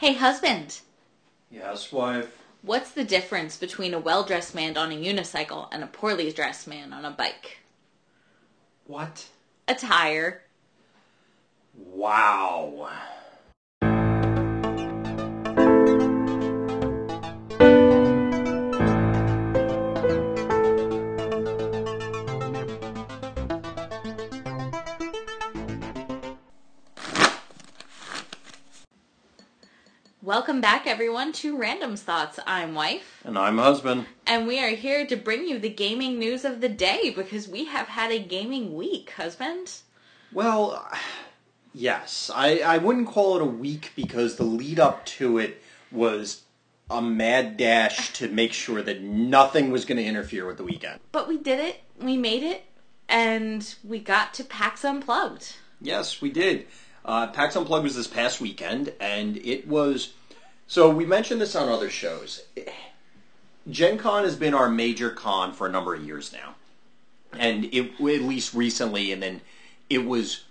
Hey, husband, Yes, wife. what's the difference between a well dressed man on a unicycle and a poorly dressed man on a bike? What? Attire. Wow. Welcome back, everyone, to Random's Thoughts. I'm Wife, And I'm husband. and we are here to bring you the gaming news of the day because we have had a gaming week, husband. Well, yes. I, I wouldn't call it a week because the lead up to it was a mad dash to make sure that nothing was going to interfere with the weekend. But we did it, we made it, and we got to PAX Unplugged. Yes, we did. Uh, PAX Unplugged was this past weekend, and it was. So we mentioned this on other shows. Gen Con has been our major con for a number of years now, and it at least recently, and then it was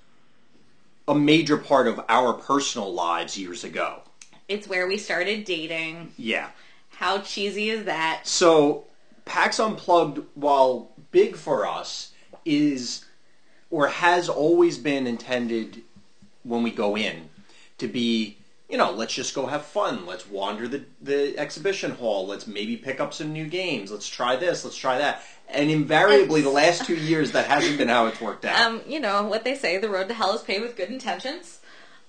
a major part of our personal lives years ago. It's where we started dating. Yeah. How cheesy is that? So PAX Unplugged, while big for us, is or has always been intended when we go in to be, you know, let's just go have fun. Let's wander the, the exhibition hall. Let's maybe pick up some new games. Let's try this. Let's try that. And invariably, the last two years, that hasn't been how it's worked out. Um, you know what they say: the road to hell is paved with good intentions.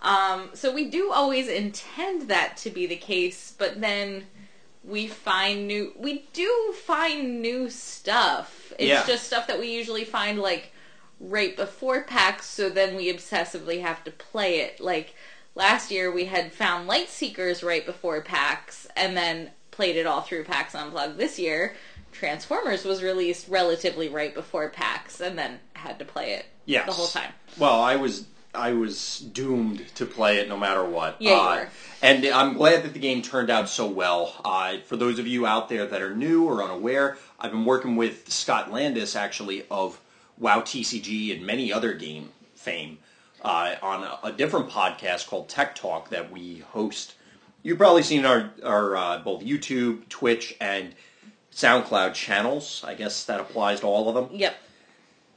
Um, so we do always intend that to be the case, but then we find new. We do find new stuff. It's Yeah. just stuff that we usually find like right before PAX, so then we obsessively have to play it. Like last year, we had found Light Seekers right before PAX, and then played it all through PAX Unplugged. This year, Transformers was released relatively right before PAX, and then had to play it Yes. the whole time. Well, I was I was doomed to play it no matter what. Yeah, Uh. And I'm glad that the game turned out so well. Uh, for those of you out there that are new or unaware, I've been working with Scott Landis actually of WoW TCG and many other game fame uh, on a, a different podcast called Tech Talk that we host. You've probably seen our our uh, both YouTube, Twitch, and SoundCloud channels. I guess that applies to all of them. Yep.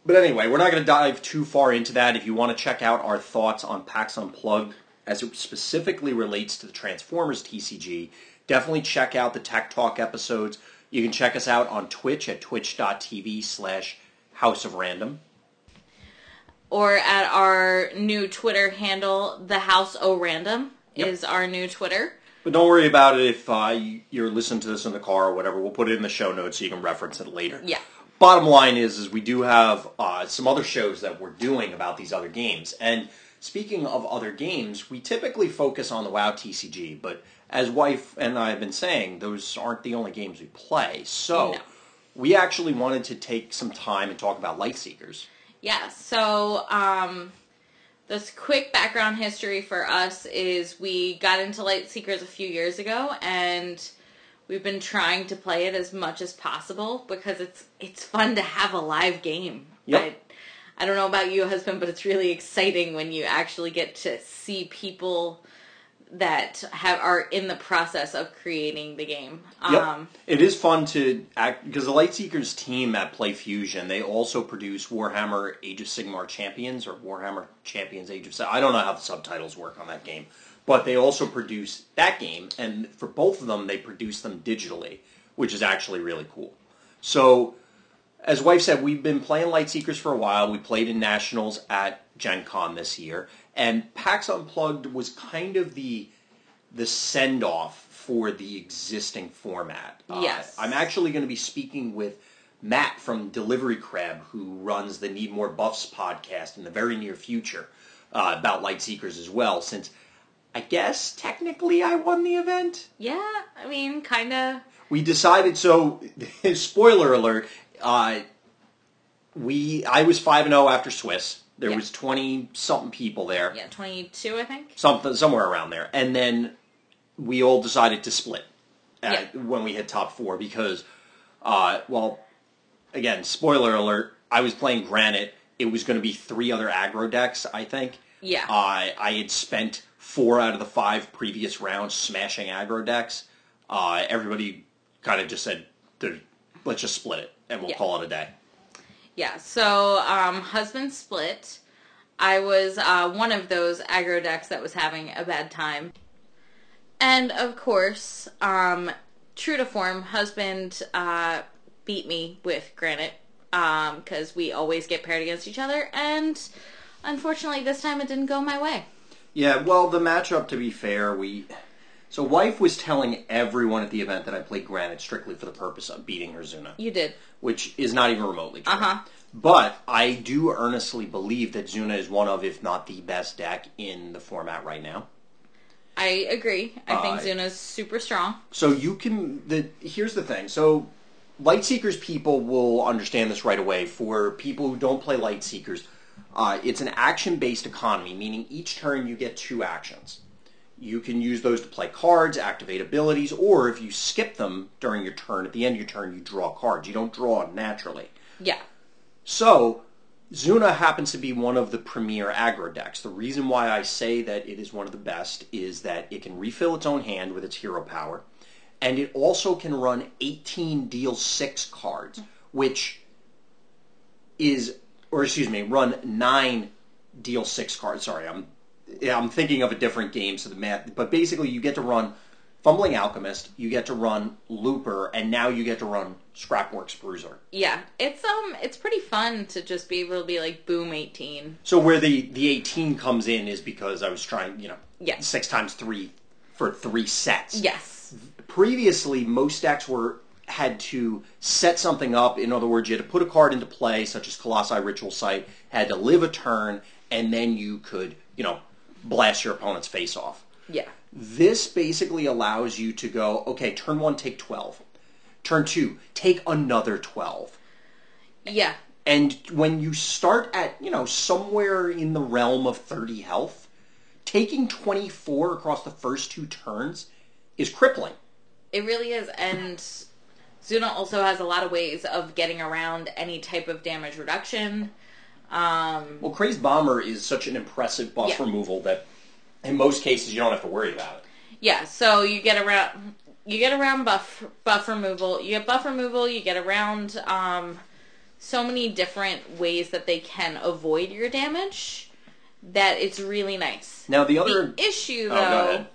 But anyway, we're not going to dive too far into that. If you want to check out our thoughts on PAX Unplugged as it specifically relates to the Transformers TCG, definitely check out the Tech Talk episodes. You can check us out on Twitch at twitch.tv slash House of Random. Or at our new Twitter handle, the House O Random Yep. is our new Twitter. But don't worry about it if uh, you- you're listening to this in the car or whatever. We'll put it in the show notes so you can reference it later. Yeah. Bottom line is, is we do have uh, some other shows that we're doing about these other games. And speaking of other games, we typically focus on the WoW TCG, but as wife and I have been saying, those aren't the only games we play. So No. we actually wanted to take some time and talk about Lightseekers. Yeah, so um, this quick background history for us is we got into Light Seekers a few years ago, and we've been trying to play it as much as possible because it's it's fun to have a live game. Yep. I, I don't know about you, husband, but it's really exciting when you actually get to see people that have are in the process of creating the game. Yep. Um, it is fun to act because the Lightseekers team at PlayFusion they also produce Warhammer Age of Sigmar Champions or Warhammer Champions Age of. I don't know how the subtitles work on that game, but they also produce that game, and for both of them they produce them digitally, which is actually really cool. So, as wife said, we've been playing Lightseekers for a while. We played in nationals at Gen Con this year, and PAX Unplugged was kind of the the send off for the existing format. Uh, Yes. I'm actually going to be speaking with Matt from Delivery Crab, who runs the Need More Buffs podcast in the very near future uh, about Lightseekers as well, since I guess technically I won the event. yeah, I mean, kind of. We decided, so, spoiler alert, uh, we I was 5 and 0 after Swiss. There Yeah. was 20 something people there. Yeah, 22, I think. something somewhere around there. And then we all decided to split at, Yeah. when we hit top four because, uh, well, again, spoiler alert. I was playing Granite. It was going to be three other aggro decks, I think. Yeah. I I had spent four out of the five previous rounds smashing aggro decks. Uh, everybody kind of just said, "Let's just split it and we'll Yeah. call it a day." Yeah, so um, husband split. I was uh, one of those aggro decks that was having a bad time. And of course, um, true to form, husband uh, beat me with Granite because we always get paired against each other. And unfortunately, this time it didn't go my way. Yeah, well, the matchup, to be fair, we. So, wife was telling everyone at the event that I played Granite strictly for the purpose of beating her Zuna, You did. which is not even remotely true. Uh-huh. But I do earnestly believe that Zuna is one of, if not the best deck in the format right now. I agree. I think Uh, Zuna's super strong. So you can. The here's the thing. So light seekers people will understand this right away. For people who don't play light seekers, uh, it's an action based economy, meaning each turn you get two actions. You can use those to play cards, activate abilities, or if you skip them during your turn, at the end of your turn, you draw cards. You don't draw naturally. Yeah. So, Zuna happens to be one of the premier aggro decks. The reason why I say that it is one of the best is that it can refill its own hand with its hero power, and it also can run 18 deal 6 cards, which is, or excuse me, run 9 deal 6 cards. Sorry, I'm, yeah, I'm thinking of a different game, so the math, but basically you get to run Fumbling Alchemist, you get to run Looper, and now you get to run Scrapworks Bruiser. Yeah. It's um it's pretty fun to just be able to be like boom 18. So where the the 18 comes in is because I was trying, you know, Yeah. six times three for three sets. Yes. Previously, most decks were had to set something up. In other words, you had to put a card into play, such as Colossi Ritual Site, had to live a turn, and then you could, you know, blast your opponent's face off. Yeah. This basically allows you to go, okay, turn one, take 12. Turn two, take another 12. Yeah. And when you start at, you know, somewhere in the realm of 30 health, taking 24 across the first two turns is crippling. It really is. And Zuna also has a lot of ways of getting around any type of damage reduction. Um, Well, Crazed Bomber is such an impressive buff Yeah. removal that in most cases you don't have to worry about it. yeah, so you get around you get around buff buff removal. You get buff removal, you get around um, so many different ways that they can avoid your damage that it's really nice. Now, the other. The issue Oh, though ahead.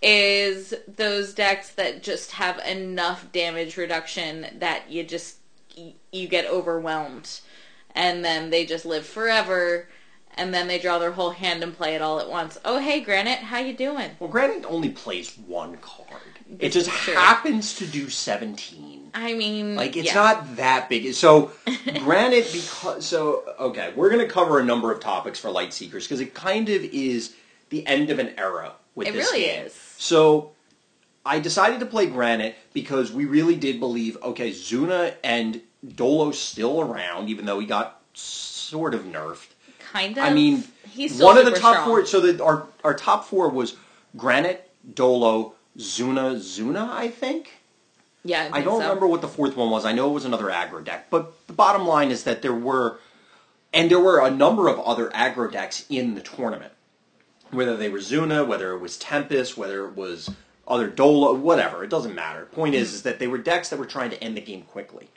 is those decks that just have enough damage reduction that you just you get overwhelmed and then they just live forever and then they draw their whole hand and play it all at once. Oh hey Granite, how you doing? Well, Granite only plays one card. It just is true. happens to do 17. I mean Like it's yeah. not that big. So, Granite because so okay, we're going to cover a number of topics for Light Seekers because it kind of is the end of an era with It this really game. is. So, I decided to play Granite because we really did believe okay, Zuna and Dolo's still around, even though he got sort of nerfed. kind of I mean, he's still one of the top strong. four. So that our our top four was Granite, Dolo, Zuna, Zuna. I think. Yeah, I, I don't so. remember what the fourth one was. I know it was another aggro deck, but the bottom line is that there were, and there were a number of other aggro decks in the tournament. Whether they were Zuna, whether it was Tempest, whether it was other Dolo, whatever, it doesn't matter. Point is, is that they were decks that were trying to end the game quickly.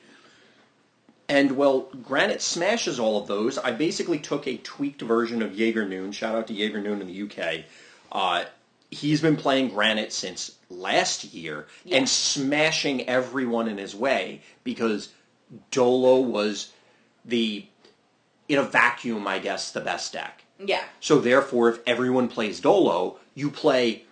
And well, Granite smashes all of those. I basically took a tweaked version of Jaeger Noon. Shout out to Jaeger Noon in the UK. Uh, he's been playing Granite since last year Yeah. and smashing everyone in his way because Dolo was the, in a vacuum, I guess, the best deck. Yeah, So therefore, if everyone plays Dolo, you play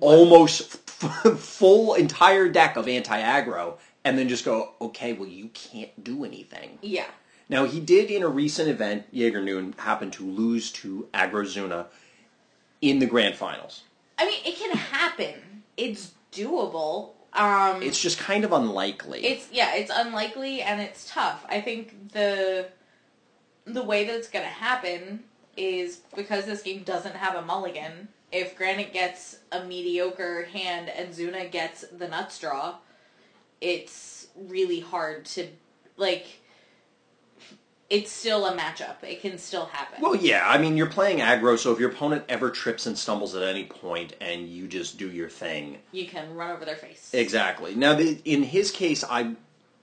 almost f- full entire deck of anti-aggro, and then just go, okay, well, you can't do anything. yeah, Now, he did in a recent event, Jaeger Noon happened to lose to Agrozuna in the grand finals. I mean, it can happen. It's doable. Um, It's just kind of unlikely. It's yeah, it's unlikely and it's tough. I think the the way that it's gonna happen is because this game doesn't have a mulligan. If Granite gets a mediocre hand and Zuna gets the nuts draw, it's really hard to like. it's still a matchup. It can still happen. Well, yeah. I mean, you're playing aggro, so if your opponent ever trips and stumbles at any point, and you just do your thing, you can run over their face. exactly. Now, the, in his case, I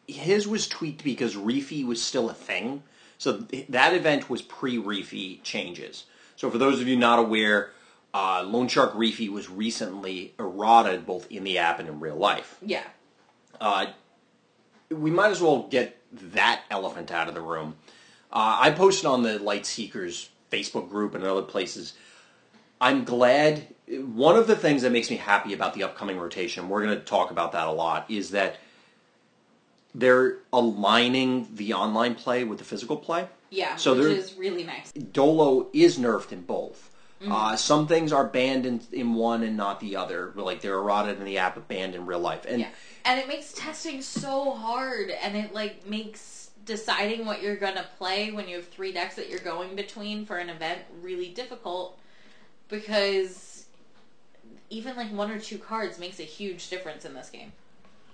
his was tweaked because Reefy was still a thing. So th- that event was pre-Reefy changes. So for those of you not aware, uh, Loan Shark Reefy was recently errata'd both in the app and in real life. Yeah. Uh, we might as well get that elephant out of the room. Uh, I posted on the Light Seekers Facebook group and other places. I'm glad. One of the things that makes me happy about the upcoming rotation, we're going to talk about that a lot, is that they're aligning the online play with the physical play. Yeah, So which is really nice. Dolo is nerfed in both. Uh, some things are banned in, in one and not the other. Like they're errata'd in the app, but banned in real life. And Yeah. And it makes testing so hard and it like makes deciding what you're gonna play when you have three decks that you're going between for an event really difficult because even like one or two cards makes a huge difference in this game.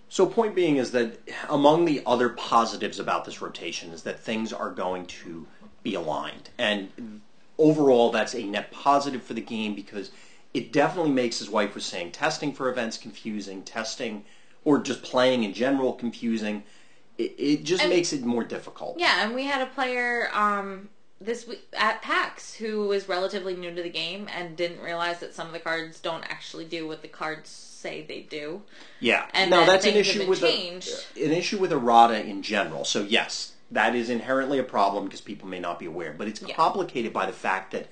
So, point being is that among the other positives about this rotation is that things are going to be aligned, and overall, that's a net positive for the game because it definitely makes, as wife was saying, testing for events confusing, testing or just playing in general confusing. It, it just And- makes it more difficult. Yeah, and we had a player um this week at PAX who was relatively new to the game and didn't realize that some of the cards don't actually do what the cards say they do. Yeah, And no, that that's an issue with. A, an issue with errata in general. So yes, that is inherently a problem because people may not be aware. But it's Yeah. complicated by the fact that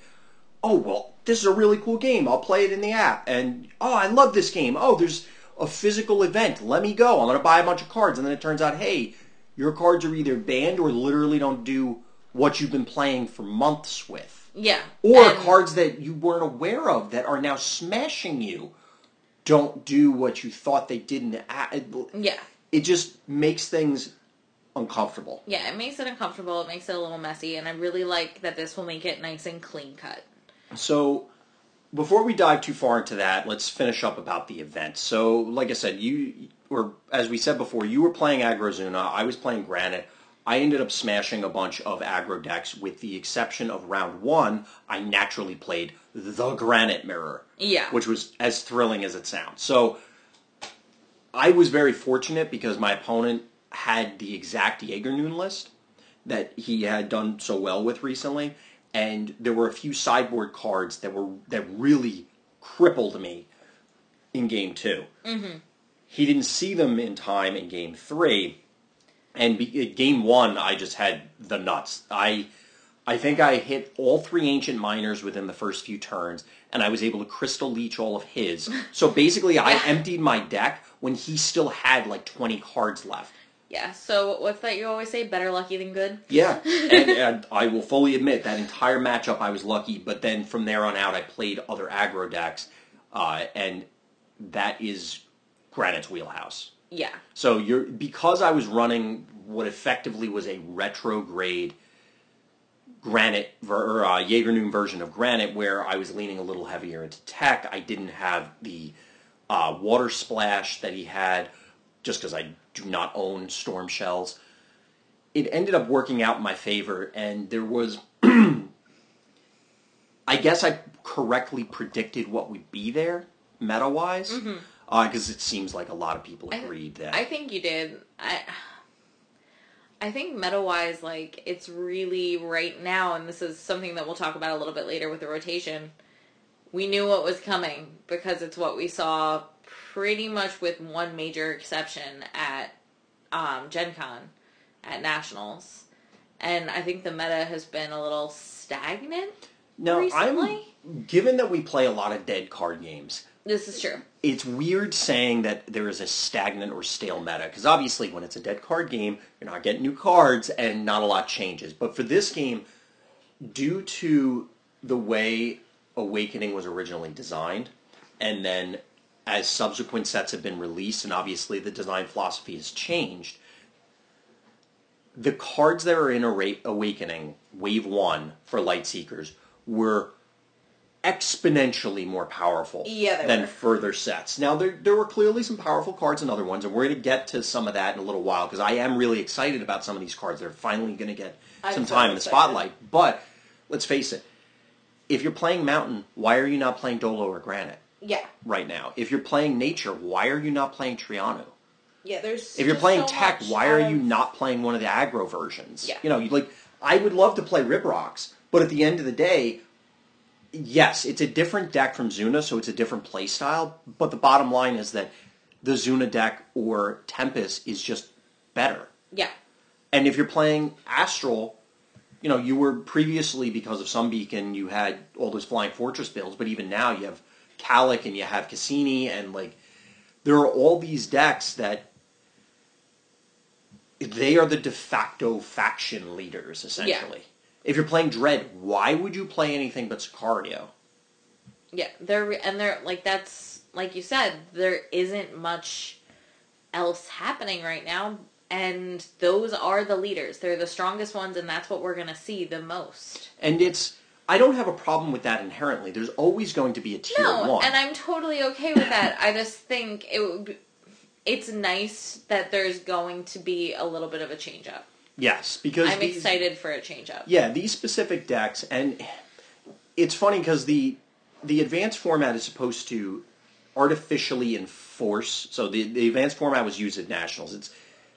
oh well, this is a really cool game. I'll play it in the app, and oh, I love this game. Oh, there's a physical event. Let me go. I'm going to buy a bunch of cards, and then it turns out, hey, your cards are either banned or literally don't do what you've been playing for months with Yeah. or and- cards that you weren't aware of that are now smashing you don't do what you thought they did in the a- Yeah. it just makes things uncomfortable Yeah, it makes it uncomfortable. It makes it a little messy, and I really like that this will make it nice and clean cut. so before we dive too far into that let's finish up about the event so like i said you or as we said before you were playing agrozuna i was playing granite I ended up smashing a bunch of aggro decks with the exception of round one. I naturally played the Granite Mirror. Yeah. which was as thrilling as it sounds. So I was very fortunate because my opponent had the exact Jaeger-Noon list that he had done so well with recently, and there were a few sideboard cards that were that really crippled me in game 2 Mm-hmm. He didn't see them in time in game three, and be, game one I just had the nuts. I I think I hit all three ancient miners within the first few turns, and I was able to crystal leech all of his. So basically, I emptied my deck when he still had like twenty cards left. Yeah, so what's that you always say? Better lucky than good? Yeah, and, and I will fully admit that entire matchup I was lucky, but then from there on out I played other aggro decks, uh, and that is Granite's wheelhouse. Yeah. So you're because I was running what effectively was a retrograde Granite ver, or uh, Jaeger-Noon version of Granite, where I was leaning a little heavier into tech. I didn't have the uh, water splash that he had, just because I do not own storm shells. It ended up working out in my favor, and there was. I guess I correctly predicted what would be there meta wise, because mm-hmm. uh, it seems like a lot of people I- agreed that. I think you did. I I think meta wise, like it's really right now, and this is something that we'll talk about a little bit later with the rotation. We knew what was coming because it's what we saw pretty much with one major exception at um, Gen Con at Nationals. And I think the meta has been a little stagnant. Now, recently? I'm given that we play a lot of dead card games. This is true. It's weird saying that there is a stagnant or stale meta because obviously, when it's a dead card game, you're not getting new cards and not a lot changes. But for this game, due to the way Awakening was originally designed, and then as subsequent sets have been released, and obviously the design philosophy has changed, the cards that are in Awakening Wave One for Light Seekers were exponentially more powerful Yeah, than were. further sets. Now there there were clearly some powerful cards in other ones, and we're going to get to some of that in a little while because I am really excited about some of these cards. They're finally going to get I'm some so time in the spotlight. But let's face it, if you're playing Mountain, why are you not playing Dolo or Granite Yeah. right now? If you're playing Nature, why are you not playing Triano? Yeah, there's. If you're playing so Tech, why are of- you not playing one of the aggro versions? Yeah. You know, like I would love to play Ribrocks, but at the end of the day, yes, it's a different deck from Zuna, so it's a different play style. But the bottom line is that the Zuna deck or Tempest is just better. Yeah. And if you're playing Astral, you know, you were previously because of some beacon, you had all those flying fortress builds, but even now you have Calic and you have Cassini and like there are all these decks that they are the de facto faction leaders essentially. If you're playing Dread, why would you play anything but Sicario? Yeah, they're and they're like that's like you said, there isn't much else happening right now, and those are the leaders. They're the strongest ones, and that's what we're gonna see the most. And it's I don't have a problem with that inherently. There's always going to be a tier No, one. and I'm totally okay with that. I just think it would. Be, it's nice that there's going to be a little bit of a change up. yes, because I'm these- excited for a change up. Yeah, these specific decks, and it's funny because the the advanced format is supposed to artificially enforce. So the the advanced format was used at nationals. It's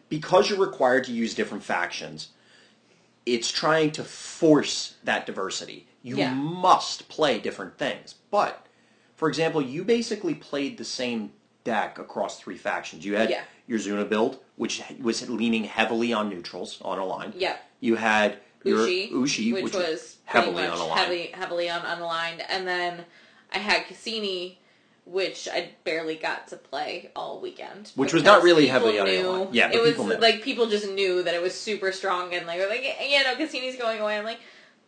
because you're required to use different factions. It's trying to force that diversity. You Yeah. must play different things. But, for example, you basically played the same deck across three factions. You had Yeah. your Zuna build, which was leaning heavily on neutrals on a line. Yeah. You had your Ushi, Ushi, which, which, was heavily on a line. heavily heavily on unaligned, and then I had Cassini, which I barely got to play all weekend, Which was not really heavily on knew-. Yeah, it was people like people just knew that it was super strong, and like, were like yeah, no, Cassini's going away. I'm like,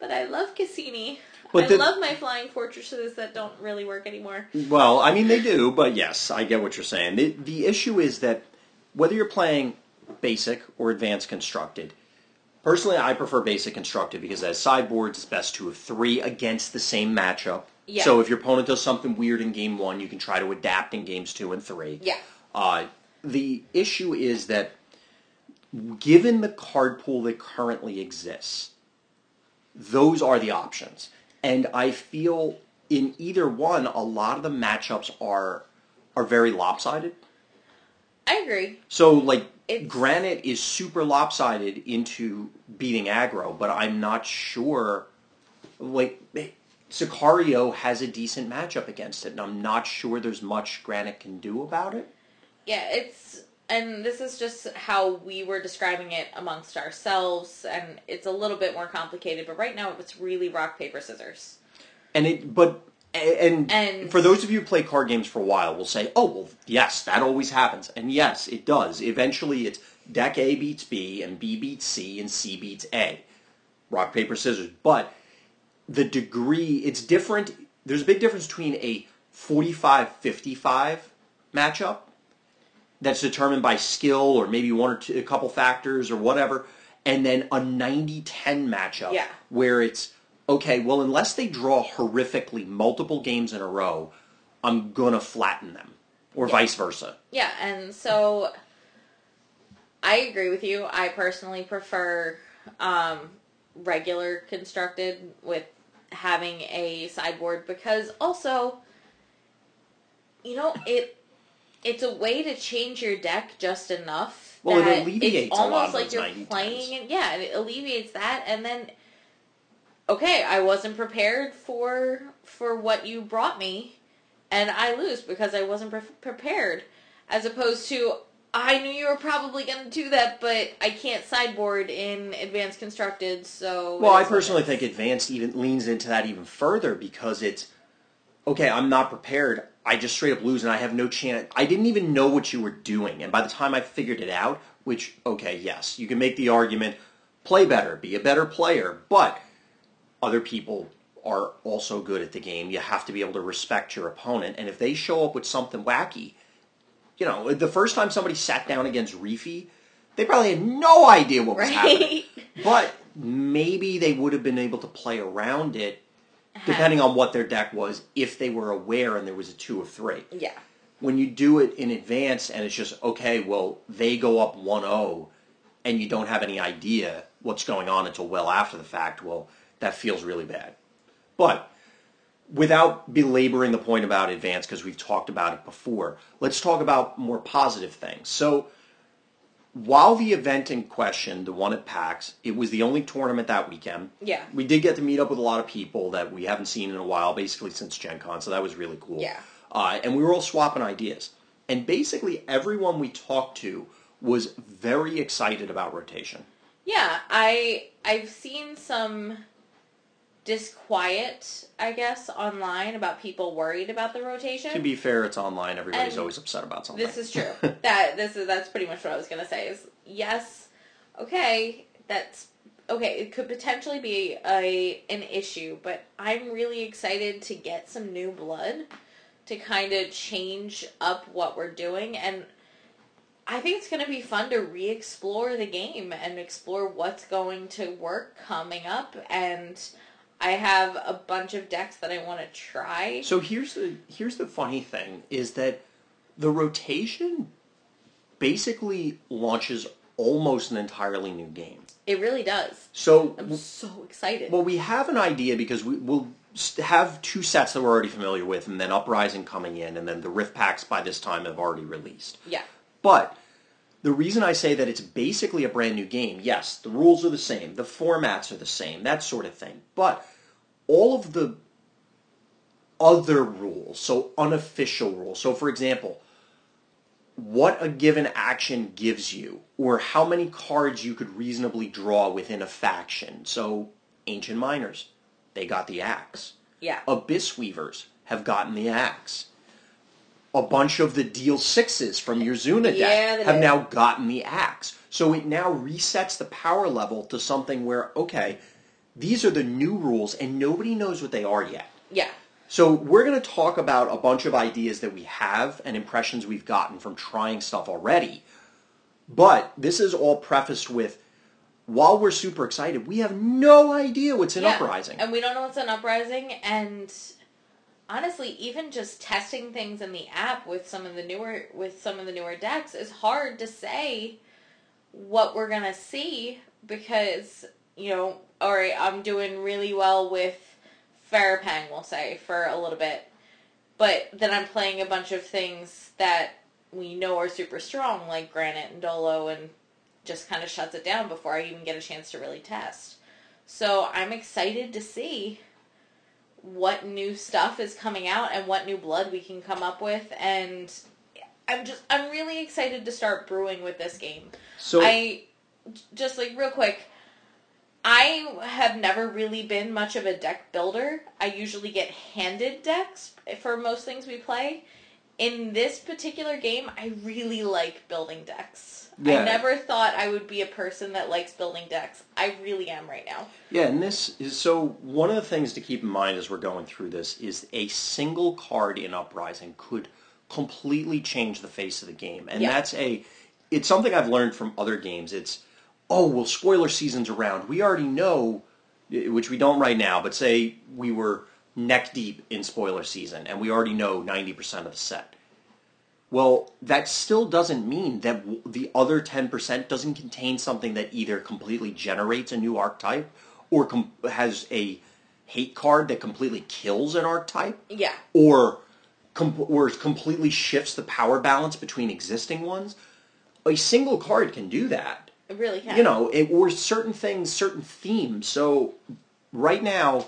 but I love Cassini. But I the- love my flying fortresses that don't really work anymore. Well, I mean they do, but yes, I get what you're saying. The, the issue is that whether you're playing basic or advanced constructed, personally I prefer basic constructed because as sideboards it's best two of three against the same matchup. Yeah. So if your opponent does something weird in game one, you can try to adapt in games two and three. Yeah, Uh, the issue is that given the card pool that currently exists, those are the options. And I feel in either one, a lot of the matchups are are very lopsided. I agree. So like It's- Granite is super lopsided into beating aggro, but I'm not sure like Sicario has a decent matchup against it, and I'm not sure there's much Granite can do about it. Yeah, it's and this is just how we were describing it amongst ourselves, and it's a little bit more complicated. But right now, it's really rock paper scissors. And it, but and, And- for those of you who play card games for a while, will say, "Oh, well, yes, that always happens," and yes, it does. Eventually, it's deck A beats B, and B beats C, and C beats A. Rock paper scissors. But the degree, it's different. There's a big difference between a 45-55 matchup that's determined by skill or maybe one or two, a couple factors or whatever, and then a 90-10 matchup Yeah. where it's okay. Well, unless they draw horrifically multiple games in a row, I'm gonna flatten them, or vice versa. Yeah, and so I agree with you. I personally prefer um, regular constructed with having a sideboard because also, you know, it it's a way to change your deck just enough. Well, it alleviates it's a lot almost of like you're 90 playing it. Yeah, it alleviates that, and then okay, I wasn't prepared for for what you brought me, and I lose because I wasn't pre- prepared. As opposed to, I knew you were probably going to do that, but I can't sideboard in advanced constructed. So Well, I is what it personally think advanced even leans into that even further because it's okay. I'm not prepared. I just straight up lose, and I have no chance. I didn't even know what you were doing, and by the time I figured it out, which okay, yes, you can make the argument, play better, be a better player, but other people are also good at the game. You have to be able to respect your opponent, and if they show up with something wacky, you know, the first time somebody sat down against Reefy, they probably had no idea what was happening. But maybe they would have been able to play around it depending on what their deck was, if they were aware and there was a two of three. Yeah. When you do it in advance and it's just, okay, well, they go up 1 0 and you don't have any idea what's going on until well after the fact, well, that feels really bad. But without belaboring the point about advance, because we've talked about it before, let's talk about more positive things. So, while the event in question, the one at PAX, it was the only tournament that weekend. Yeah. We did get to meet up with a lot of people that we haven't seen in a while, basically since Gen Con, so that was really cool. Yeah. Uh, and we were all swapping ideas. And basically, everyone we talked to was very excited about rotation. Yeah, I I've seen some disquiet, I guess, online about people worried about the rotation. To be fair, it's online. Everybody's And always upset about something. This is true. that this is that's pretty much what I was gonna say. Is yes, okay, that's okay. It could potentially be a an issue, but I'm really excited to get some new blood to kind of change up what we're doing, and I think it's gonna be fun to re-explore the game and explore what's going to work coming up and. I have a bunch of decks that I want to try. So here's the here's the funny thing is that the rotation basically launches almost an entirely new game. It really does. So I'm so excited. Well, we have an idea because we, we'll have two sets that we're already familiar with, and then Uprising coming in, and then the Rift packs by this time have already released. yeah. But the reason I say that it's basically a brand new game, yes, the rules are the same, the formats are the same, that sort of thing. But all of the other rules, so unofficial rules, so for example, what a given action gives you, or how many cards you could reasonably draw within a faction. So, Ancient Miners, they got the axe. Yeah. Abyss Weavers have gotten the axe. A bunch of the deal sixes from your Zuna deck Yeah, have did. now gotten the axe. So it now resets the power level to something where, okay, these are the new rules and nobody knows what they are yet. Yeah. So we're going to talk about a bunch of ideas that we have and impressions we've gotten from trying stuff already. But this is all prefaced with while we're super excited, we have no idea what's an yeah. Uprising. And we don't know what's an Uprising and honestly, even just testing things in the app with some of the newer with some of the newer decks is hard to say what we're gonna see because, you know, alright, I'm doing really well with Farapang, we'll say, for a little bit. But then I'm playing a bunch of things that we know are super strong, like Granite and Dolo, and just kind of shuts it down before I even get a chance to really test. So I'm excited to see what new stuff is coming out and what new blood we can come up with and I'm just I'm really excited to start brewing with this game. So I just like real quick I have never really been much of a deck builder. I usually get handed decks for most things we play. In this particular game, I really like building decks. Yeah. I never thought I would be a person that likes building decks. I really am right now. Yeah, and this is so one of the things to keep in mind as we're going through this is a single card in Uprising could completely change the face of the game. And Yeah. that's a it's something I've learned from other games. It's oh, well spoiler season's around. We already know eh, which we don't right now, but say we were neck deep in spoiler season and we already know 90% of the set. Well, that still doesn't mean that w- the other 10% doesn't contain something that either completely generates a new archetype or com- has a hate card that completely kills an archetype Yeah. or com- or completely shifts the power balance between existing ones. A single card can do that It really can. you know, it, or certain things, certain themes. So right now,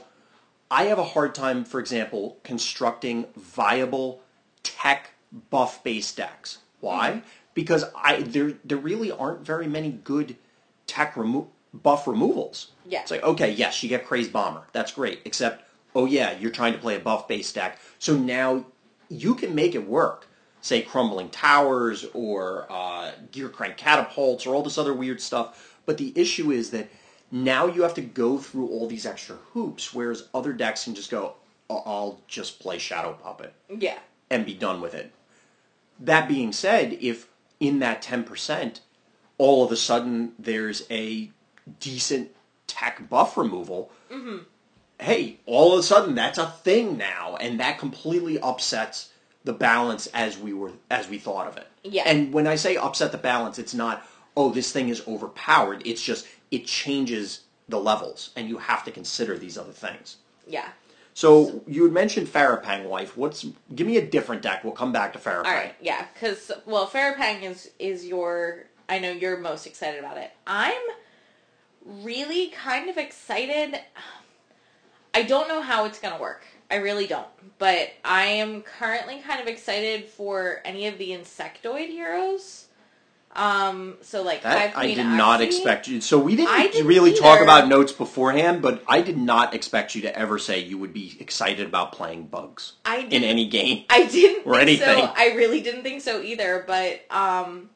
I have a hard time, for example, constructing viable tech buff based decks. Why? Mm-hmm. Because I there there really aren't very many good tech remo- buff removals. Yeah. It's like okay, yes, you get crazed bomber, that's great. Except oh yeah, you're trying to play a buff based deck, so now you can make it work. Say crumbling towers or uh, gear crank catapults or all this other weird stuff. But the issue is that now you have to go through all these extra hoops, whereas other decks can just go, "Oh, I'll just play Shadow Puppet Yeah. and be done with it. That being said, if in that 10%, all of a sudden there's a decent tech buff removal, hey, all of a sudden that's a thing now, and that completely upsets the balance as we were as we thought of it. Yeah. And when I say upset the balance, it's not oh this thing is overpowered. It's just it changes the levels, and you have to consider these other things. Yeah. So you had mentioned Farapang wife. What's give me a different deck. We'll come back to Farapang. All right. Yeah. Because well, Farapang is is your. I know you're most excited about it. I'm really kind of excited. I don't know how it's gonna work. I really don't. But I am currently kind of excited for any of the insectoid heroes. Um, so like That I did not Oxy. expect you. So we didn't, really talk about notes beforehand, but I did not expect you to ever say you would be excited about playing bugs I in any game. I didn't or anything. so. I really didn't think so either, but um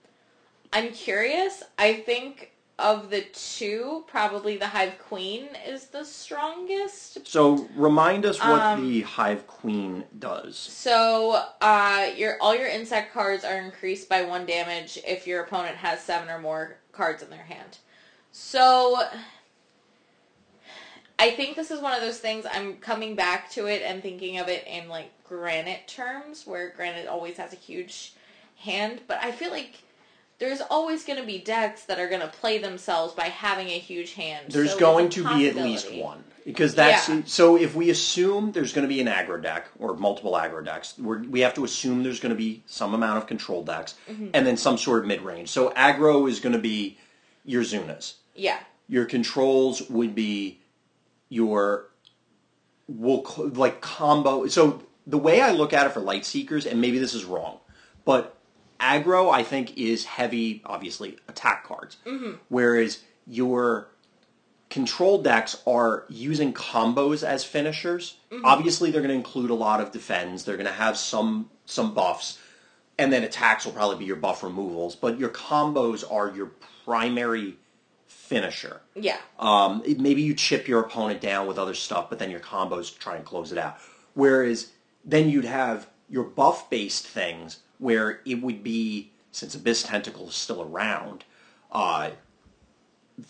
I'm curious. I think of the two, probably the Hive Queen is the strongest. So remind us what Um, the Hive Queen does. So, uh your all your insect cards are increased by 1 damage if your opponent has 7 or more cards in their hand. So I think this is one of those things I'm coming back to it and thinking of it in like granite terms where granite always has a huge hand, but I feel like there's always going to be decks that are going to play themselves by having a huge hand. There's So going to be at least one because that's Yeah. so. If we assume there's going to be an aggro deck or multiple aggro decks, we're, we have to assume there's going to be some amount of control decks Mm-hmm. and then some sort of mid range. So aggro is going to be your Zunas. Yeah. Your controls would be your will like combo. So the way I look at it for light seekers, and maybe this is wrong, but aggro I think is heavy, obviously attack cards, whereas your control decks are using combos as finishers. Obviously, they're going to include a lot of defends. They're going to have some some buffs, and then attacks will probably be your buff removals. But your combos are your primary finisher. Yeah. Um, it- maybe you chip your opponent down with other stuff, but then your combos try and close it out. Whereas then you'd have your buff based things where it would be, since Abyss Tentacle is still around, uh,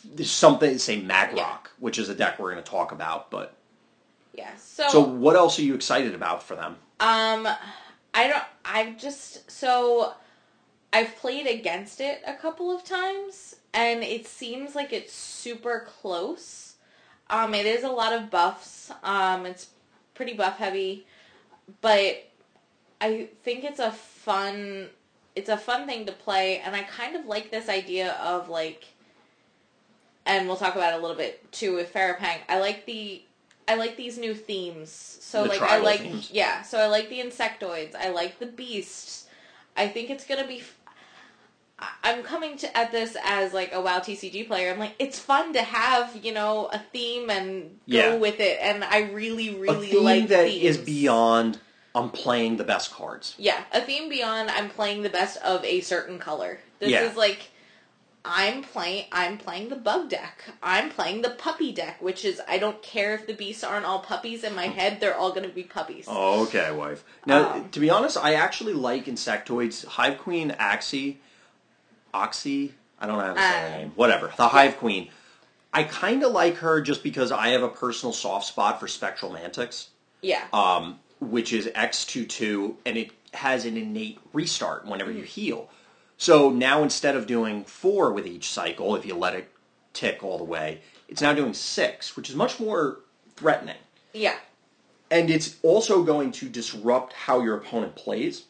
there's something, say Magrock, Yeah. which is a deck we're going to talk about. But Yeah. So, So what else are you excited about for them? Um, I don't. I've just so I've played against it a couple of times, and it seems like it's super close. Um, it is a lot of buffs. Um, it's pretty buff heavy, but I think it's a fun. It's a fun thing to play, and I kind of like this idea of like. And we'll talk about it a little bit too with Farapang. I like the I like these new themes. So The like I like themes. yeah, so I like the insectoids. I like the beasts. I think it's gonna be. f- I- I'm coming to at this as like a WoW TCG player. I'm like, it's fun to have you know a theme and go Yeah. with it, and I really A really theme like that themes. is beyond I'm playing the best cards. Yeah, a theme beyond I'm playing the best of a certain color. This Yeah. is like I'm playing I'm playing the bug deck. I'm playing the puppy deck, which is I don't care if the beasts aren't all puppies in my head, they're all gonna be puppies. Oh, okay, wife. Now, Um, to be honest, I actually like insectoids. Hive Queen Axie, Oxy. I don't know how to say her Uh, name. Whatever. The Hive Queen. I kind of like her just because I have a personal soft spot for Spectral Mantics, Yeah. um, which is X22, and it has an innate restart whenever Mm-hmm. you heal. So now instead of doing four with each cycle, if you let it tick all the way, it's now doing six, which is much more threatening yeah. and it's also going to disrupt how your opponent plays.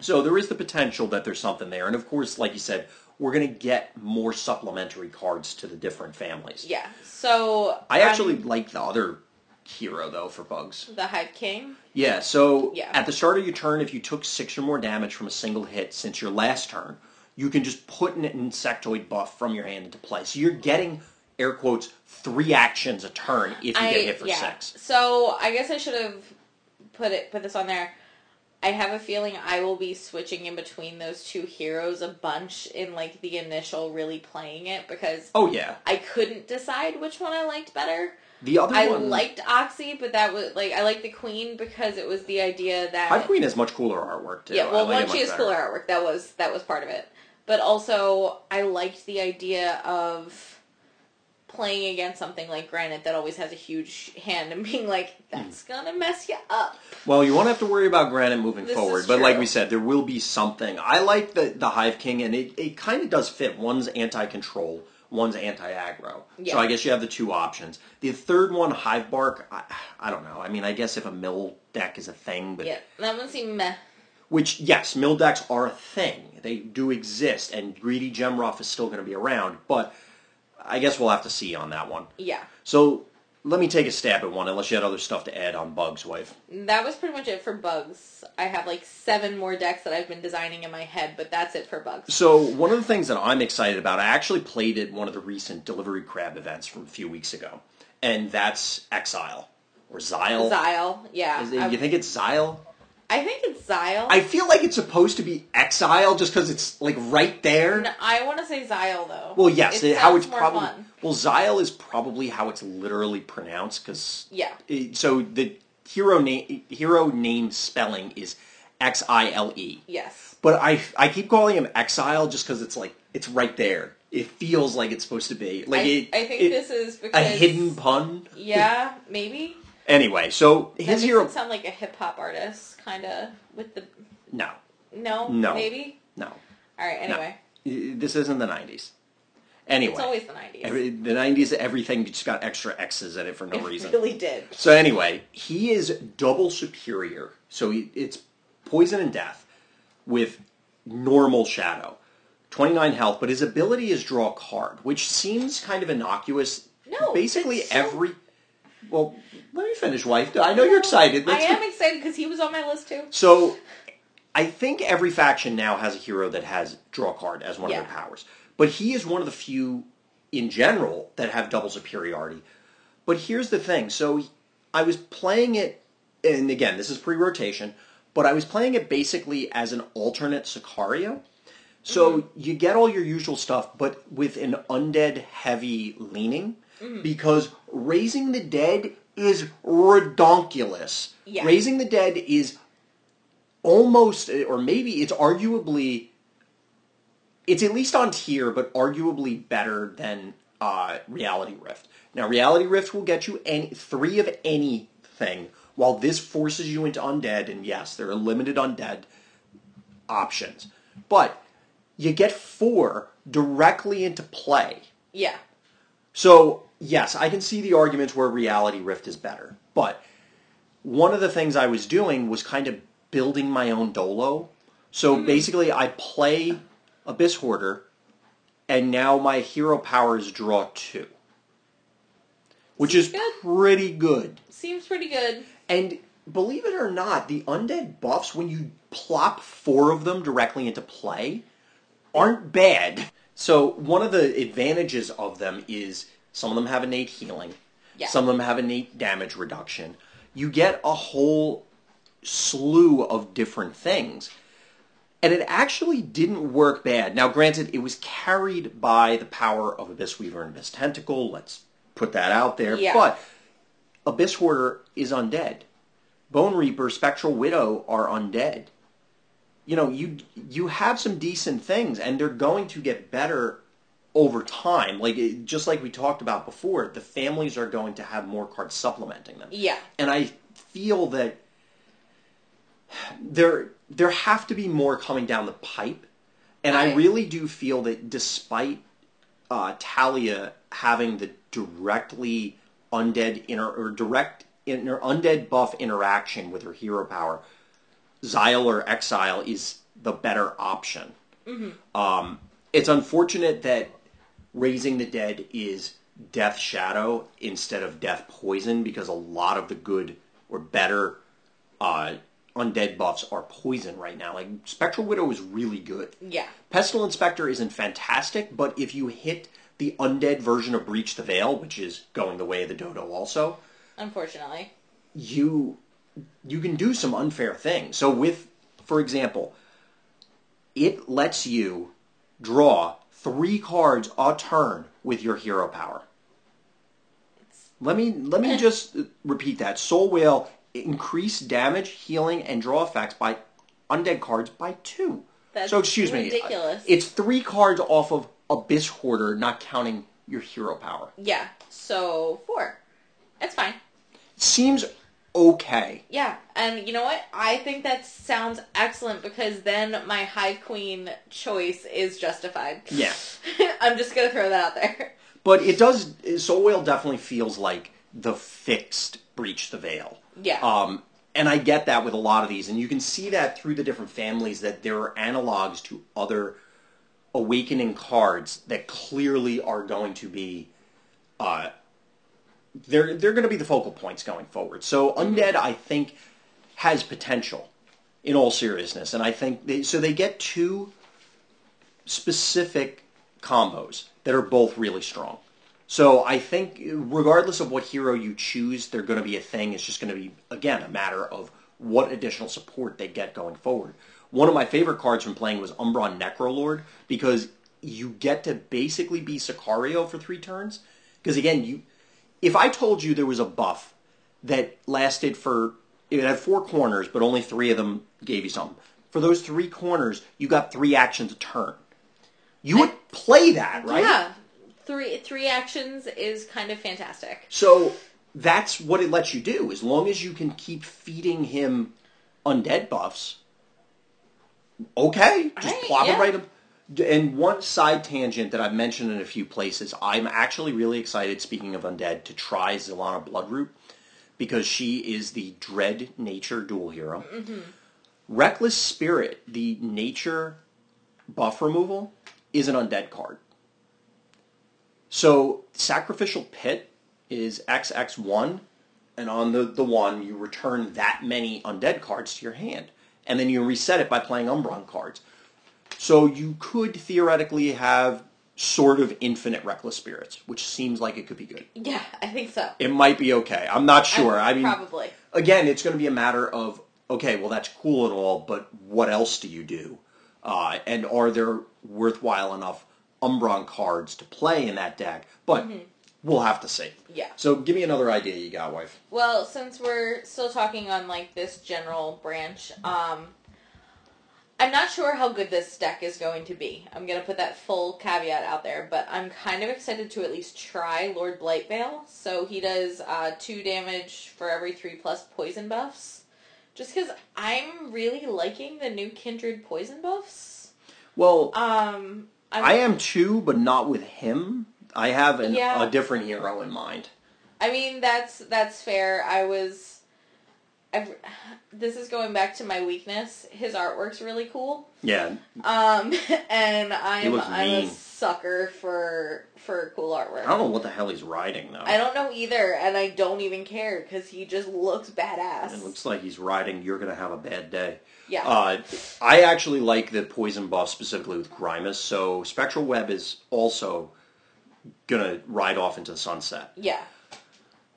So there is the potential that there's something there, and of course, like you said, we're going to get more supplementary cards to the different families. Yeah. So I actually um, like the other hero though for bugs. the Hive King. Yeah, so Yeah. at the start of your turn, if you took six or more damage from a single hit since your last turn, you can just put an insectoid buff from your hand into play. So you're getting air quotes three actions a turn if you I get hit for yeah. six. So I guess I should have put it put this on there. I have a feeling I will be switching in between those two heroes a bunch in like the initial really playing it because Oh yeah, I couldn't decide which one I liked better. the other I one. liked Oxy, but that was like I liked the Queen because it was the idea that Hive Queen has much cooler artwork too. yeah, well, like one she has better. cooler artwork. That was that was part of it, but also I liked the idea of playing against something like Granite that always has a huge hand and being like, Hmm. that's gonna mess you up. Well, you won't have to worry about Granite moving This forward, is but like we said, there will be something. I like the the Hive King, and it, it kind of does fit. One's anti control, one's anti aggro. Yeah. So I guess you have the two options. The third one, Hive Bark, I, I don't know. I mean, I guess if a mill deck is a thing, but Yeah, that one seemed meh. which yes, mill decks are a thing. They do exist, and Greedy Gemruff is still going to be around, but I guess we'll have to see on that one. Yeah. So let me take a stab at one, unless you had other stuff to add on Bugs Wave. That was pretty much it for bugs. I have like seven more decks that I've been designing in my head, but that's it for bugs. So one of the things that I'm excited about, I actually played at one of the recent Delivery Crab events from a few weeks ago, and that's Exile or Xyle. Xyle, yeah. Is it- you think it's Xyle? I think it's Xyle. I feel like it's supposed to be Exile just because it's like right there. No, I want to say Xyle though. Well, yes, it it- how sounds it's more probably fun. well, Xyle is probably how it's literally pronounced because Yeah. So the hero name hero name spelling is X I L E. Yes. But I I keep calling him Exile just because it's like it's right there. It feels like it's supposed to be like I, it, I think it- this is a hidden pun. Yeah, maybe. Anyway, so That his makes hero sound like a hip hop artist, kind of with the no no, No. maybe. no All right. No. Anyway, this isn't the nineties. Anyway, it's always the nineties. every, the nineties everything just got extra X's in it for no it reason. really did. So anyway, he is double superior. So he, it's poison and death with normal shadow. 29 health, but his ability is draw a card, which seems kind of innocuous. No, basically it's so- every. Well, let me finish, wife. I know you're excited. I Let's- am excited because he was on my list too. So, I think every faction now has a hero that has draw card as one Yeah. of their powers. But he is one of the few in general that have double superiority. But here's the thing. So, I was playing it, and again, this is pre rotation, but I was playing it basically as an alternate Sicario. So, mm-hmm. you get all your usual stuff, but with an undead heavy leaning. Because raising the dead is redonkulous. Yeah. Raising the dead is almost, or maybe it's arguably, it's at least on tier, but arguably better than uh, Reality Rift. Now, Reality Rift will get you any three of anything, while this forces you into undead. And yes, there are limited undead options, but you get four directly into play. Yeah. So, yes, I can see the arguments where Reality Rift is better. But one of the things I was doing was kind of building my own Dolo. So hmm. basically, I play Abyss Hoarder, and now my hero powers draw two. Which is Good. pretty good. Seems pretty good. And believe it or not, the undead buffs, when you plop four of them directly into play, aren't bad. So one of the advantages of them is some of them have innate healing. Yeah. Some of them have innate damage reduction. You get a whole slew of different things. And it actually didn't work bad. Now, granted, it was carried by the power of Abyss Weaver and Abyss Tentacle. Let's put that out there. Yeah. But Abyss Hoarder is undead. Bone Reaper, Spectral Widow are undead. You know, you you have some decent things, and they're going to get better over time. Like it, just like we talked about before, the families are going to have more cards supplementing them. Yeah. And I feel that there there have to be more coming down the pipe. And I, I- really do feel that despite uh, Talia having the directly undead inter or direct inter, undead buff interaction with her hero power, Xyle or Exile is the better option. Um, it's unfortunate that raising the dead is Death Shadow instead of Death Poison because a lot of the good or better uh, undead buffs are poison right now. Like Spectral Widow is really good. Yeah. Pestle Inspector isn't fantastic, but if you hit the undead version of Breach the Veil, which is going the way of the Dodo also, Unfortunately. you you can do some unfair things. So with for example, it lets you draw three cards a turn with your hero power. Let me let me just repeat that. Soul Whale increase damage, healing, and draw effects by undead cards by two. That's so excuse me. It's three cards off of Abyss Hoarder, not counting your hero power. Yeah. So four. That's fine. Seems okay. Yeah, and you know what? I think that sounds excellent because then my High Queen choice is justified. Yeah. I'm just gonna throw that out there. But it does. Soul Whale definitely feels like the fixed breach the veil. Yeah. Um, and I get that with a lot of these, and you can see that through the different families that there are analogs to other awakening cards that clearly are going to be. Uh, they're they're going to be the focal points going forward. So mm-hmm. undead, I think, has potential. In all seriousness, and I think they, so. They get two specific combos that are both really strong. So I think, regardless of what hero you choose, they're going to be a thing. It's just going to be again a matter of what additional support they get going forward. One of my favorite cards from playing was Umbron Necrolord because you get to basically be Sicario for three turns. Because again, you if I told you there was a buff that lasted for it had four corners, but only three of them gave you something. For those three corners, you got three actions a turn. You would play that, right? Yeah. Three three actions is kind of fantastic. So that's what it lets you do. As long as you can keep feeding him undead buffs, okay, just Right, plop yeah. it right up. And one side tangent that I've mentioned in a few places, I'm actually really excited, speaking of undead, to try Zilana Bloodroot because she is the dread nature dual hero. Mm-hmm. Reckless Spirit, the nature buff removal, is an undead card. So Sacrificial Pit is XX1, and on the, the one, you return that many undead cards to your hand. And then you reset it by playing Umbron cards. So you could theoretically have sort of infinite Reckless Spirits, which seems like it could be good. Yeah, I think so. It might be okay. I'm not sure. I, mean, probably. again, it's going to be a matter of okay, well, that's cool and all, but what else do you do? Uh, and are there worthwhile enough Umbron cards to play in that deck? But we'll have to see. Yeah. So give me another idea you got, wife. Well, since we're still talking on like this general branch, um, I'm not sure how good this deck is going to be. I'm gonna put that full caveat out there, but I'm kind of excited to at least try Lord Blightveil. So he does uh, two damage for every three plus poison buffs. Just because I'm really liking the new Kindred poison buffs. Well, Um, I'm, I am too, but not with him. I have an, Yeah. a different hero in mind. I mean, that's that's fair. I was. I've, this is going back to my weakness. His artwork's really cool. Yeah, Um, and I'm I'm a sucker for for cool artwork. I don't know what the hell he's riding though. I don't know either, and I don't even care because he just looks badass. It looks like he's riding. You're gonna have a bad day. yeah, Uh, I actually like the poison buff specifically with Grimus, so Spectral Web is also gonna ride off into the sunset. yeah,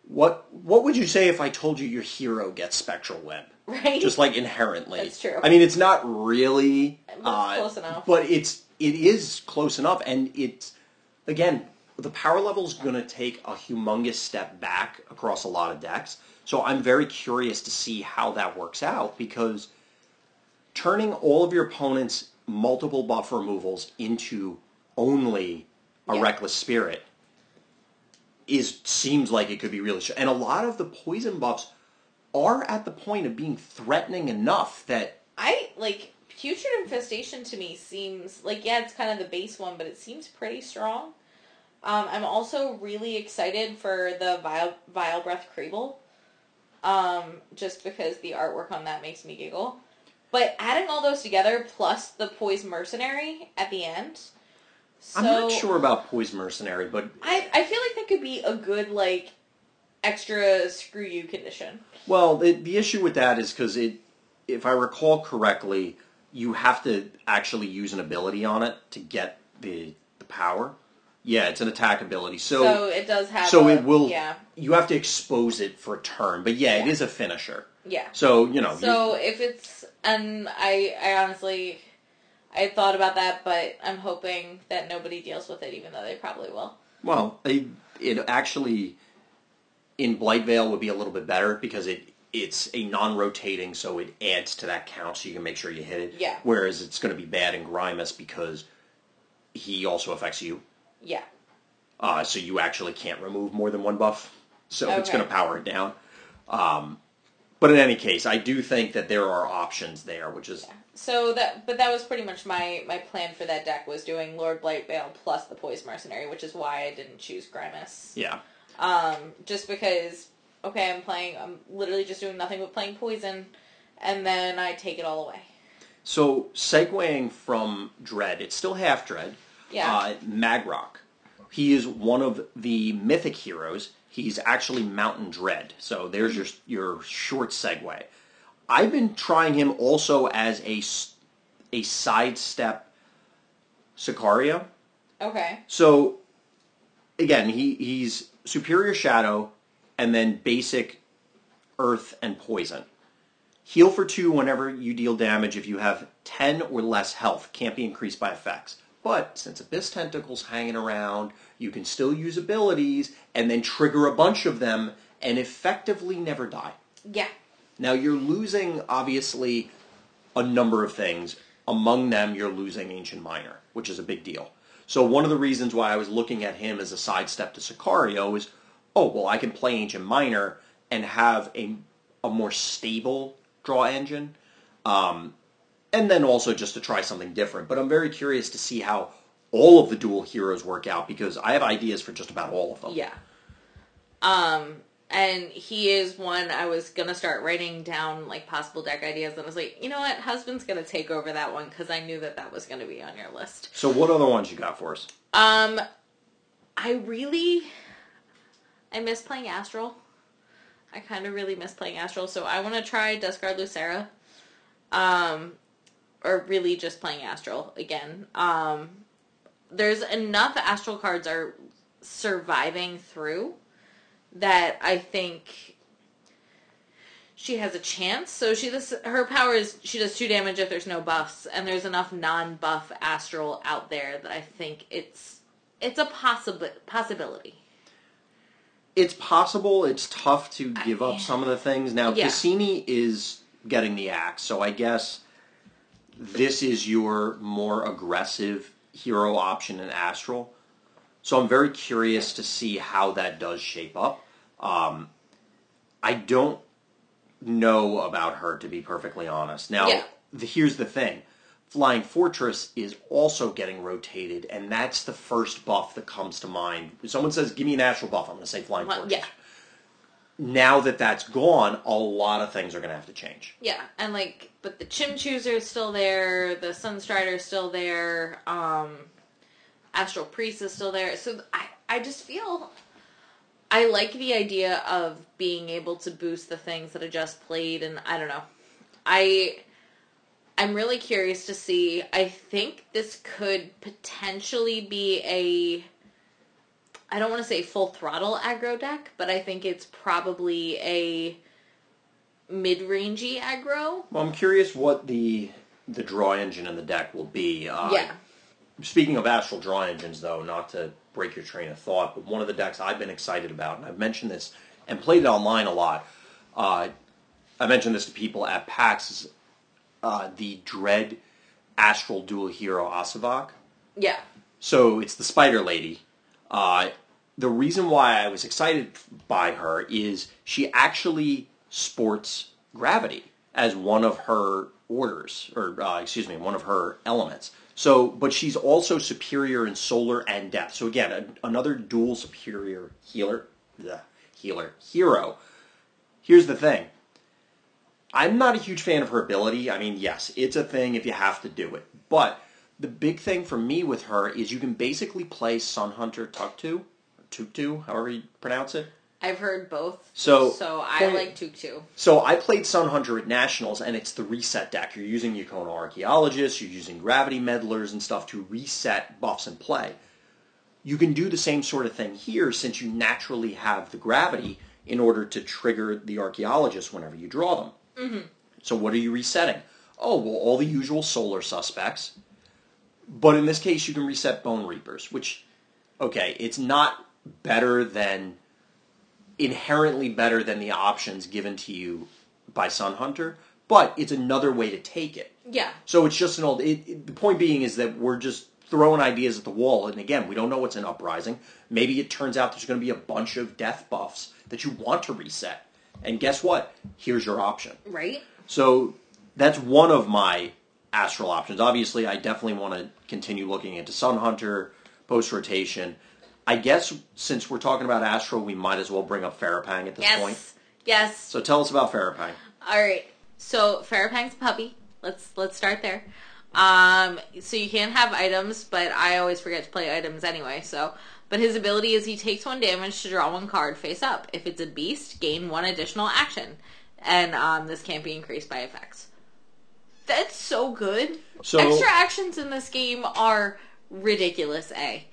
What What would you say if I told you your hero gets Spectral Web? right. Just like inherently. That's true. I mean, it's not really uh, close enough. but it's it is close enough, and it's again the power level is going to take a humongous step back across a lot of decks. So I'm very curious to see how that works out because turning all of your opponent's multiple buff removals into only a Yeah. reckless spirit is seems like it could be really strong. and a lot of the poison buffs are at the point of being threatening enough that I like Putrid Infestation to me seems like yeah, it's kind of the base one, but it seems pretty strong. Um, I'm also really excited for the Vile, Vile Breath Krable, um, just because the artwork on that makes me giggle. But adding all those together, plus the Poison Mercenary at the end, so I'm not sure about Poison Mercenary, but I I feel like that could be a good like extra screw you condition. well, the, the issue with that is because it, if I recall correctly, you have to actually use an ability on it to get the the power. Yeah, it's an attack ability, So, so it does have. so a- it will. Yeah, You have to expose it for a turn, but yeah, it Yeah. is a finisher. yeah. So you know, you- So if it's and I I honestly I thought about that, but I'm hoping that nobody deals with it, even though they probably will. Well, it, it actually in Blightveil would be a little bit better because it it's a non-rotating, so it adds to that count, so you can make sure you hit it. Yeah. Whereas it's going to be bad in Grimus because he also affects you. Yeah, uh, so you actually can't remove more than one buff. So it's going to power it down. Um, but in any case, I do think that there are options there, which is So that, but that was pretty much my my plan for that deck was doing Lord Blightveil plus the Poison Mercenary, which is why I didn't choose Grimus. yeah. Um, just because, okay, I'm playing, I'm literally just doing nothing but playing Poison, and then I take it all away. So segueing from Dread, it's still half Dread. Yeah. Uh, Magrock. He is one of the mythic heroes. He's actually Mountain Dread. So there's your your short segue. I've been trying him also as a a sidestep Sicario. Okay. So again, he he's Superior Shadow and then basic Earth and Poison. Heal for two whenever you deal damage if you have 10 or less health. Can't be increased by effects. But since Abyss Tentacle's hanging around, you can still use abilities and then trigger a bunch of them and effectively never die. Yeah. Now you're losing obviously a number of things. Among them, you're losing Ancient Minor, which is a big deal. So one of the reasons why I was looking at him as a sidestep to Sicario is, oh well, I can play Ancient Minor and have a a more stable draw engine, um, and then also just to try something different. But I'm very curious to see how all of the dual heroes work out because I have ideas for just about all of them. Yeah. Um, and he is one I was gonna start writing down like possible deck ideas, and I was like, you know what, husband's gonna take over that one because I knew that that was gonna be on your list. So what other ones you got for us? Um, I really, I miss playing Astral. I kind of really miss playing Astral, so I want to try Duskguard Lucera. Um, or really just playing Astral again. Um, there's enough Astral cards are surviving through that I think she has a chance. So she does her power is she does two damage if there's no buffs, and there's enough non-buff Astral out there that I think it's it's a possible possibility. It's possible. It's tough to give I- up some of the things. Now, Yeah. Cassini is getting the axe, so I guess this is your more aggressive hero option in Astral. So I'm very curious to see how that does shape up. Um, I don't know about her, to be perfectly honest. Now, Yeah. the, here's the thing. Flying Fortress is also getting rotated, and that's the first buff that comes to mind. If someone says, give me an Astral buff, I'm going to say Flying Well, Fortress. yeah. Now that that's gone, a lot of things are going to have to change. Yeah, and like, but the Chim is still there, the Sunstrider is still there, um, Astral Priest is still there. So I, I just feel I like the idea of being able to boost the things that I just played, and I don't know. I, I'm really curious to see. I think this could potentially be a. I don't want to say full throttle aggro deck, but I think it's probably a mid-rangey aggro. Well, I'm curious what the the draw engine in the deck will be. Uh, yeah. Speaking of astral draw engines, though, not to break your train of thought, but one of the decks I've been excited about, and I've mentioned this and played it online a lot. Uh, I mentioned this to people at PAX. Is, uh, the Dread Astral Dual Hero Asavak. Yeah. So it's the Spider Lady. Uh, the reason why I was excited by her is she actually sports gravity as one of her orders, or uh, excuse me, one of her elements. So, but she's also superior in solar and depth. So again, a, another dual superior healer, the healer hero. Here's the thing. I'm not a huge fan of her ability. I mean, yes, it's a thing if you have to do it. But the big thing for me with her is you can basically play Sun Hunter Tuktu, or Tuktu, however you pronounce it. I've heard both. So- so I like Tuktu. So I played Sun Hunter at Nationals, and it's the reset deck. You're using Yakono Archaeologists, you're using Gravity Meddlers and stuff to reset buffs and play. You can do the same sort of thing here since you naturally have the gravity in order to trigger the Archaeologists whenever you draw them. Mm-hmm. So what are you resetting? Oh, well, all the usual solar suspects. But in this case, you can reset Bone Reapers, which, okay, it's not better than, inherently better than the options given to you by Sun Hunter, but it's another way to take it. Yeah. So it's just an old. It, it- the point being is that we're just throwing ideas at the wall. And again, we don't know what's in Uprising. Maybe it turns out there's going to be a bunch of death buffs that you want to reset. And guess what? Here's your option. Right? So that's one of my astral options. Obviously, I definitely want to continue looking into Sun Hunter post rotation. I guess since we're talking about Astro, we might as well bring up Farapang at this Yes. point. Yes. Yes. So tell us about Farapang. All right. So Farapang's a puppy. Let's let's start there. Um, so you can have items, but I always forget to play items anyway. So, but his ability is he takes one damage to draw one card face up. If it's a beast, gain one additional action, and um, this can't be increased by effects. That's so good. So- extra actions in this game are ridiculous. A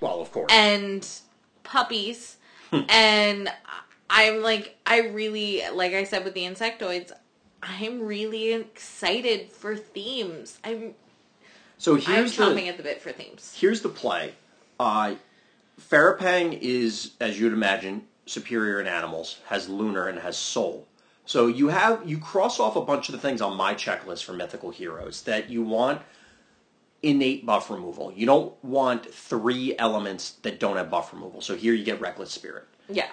Well, of course. and puppies and i'm like i really like i said with the insectoids i'm really excited for themes i'm so i'm here's chomping the at the bit for themes here's the play. Uh, Farapang is, as you'd imagine, superior in animals, has lunar and has soul. So you have you cross off a bunch of the things on my checklist for mythical heroes that you want innate buff removal. You don't want three elements that don't have buff removal. So here you get reckless spirit. yeah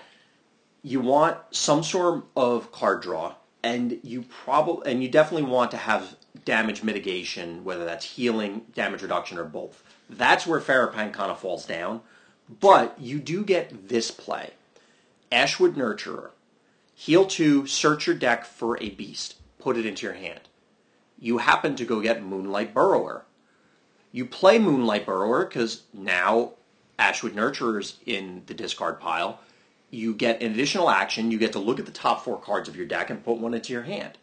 You want some sort of card draw, and you probably and you definitely want to have damage mitigation, whether that's healing, damage reduction, or both. That's where Farapang kind of falls down. But you do get this play. Ashwood Nurturer. Heal 2, search your deck for a beast. Put it into your hand. You happen to go get Moonlight Burrower. You play Moonlight Burrower because now Ashwood Nurturer's in the discard pile. You get an additional action. You get to look at the top four cards of your deck and put one into your hand.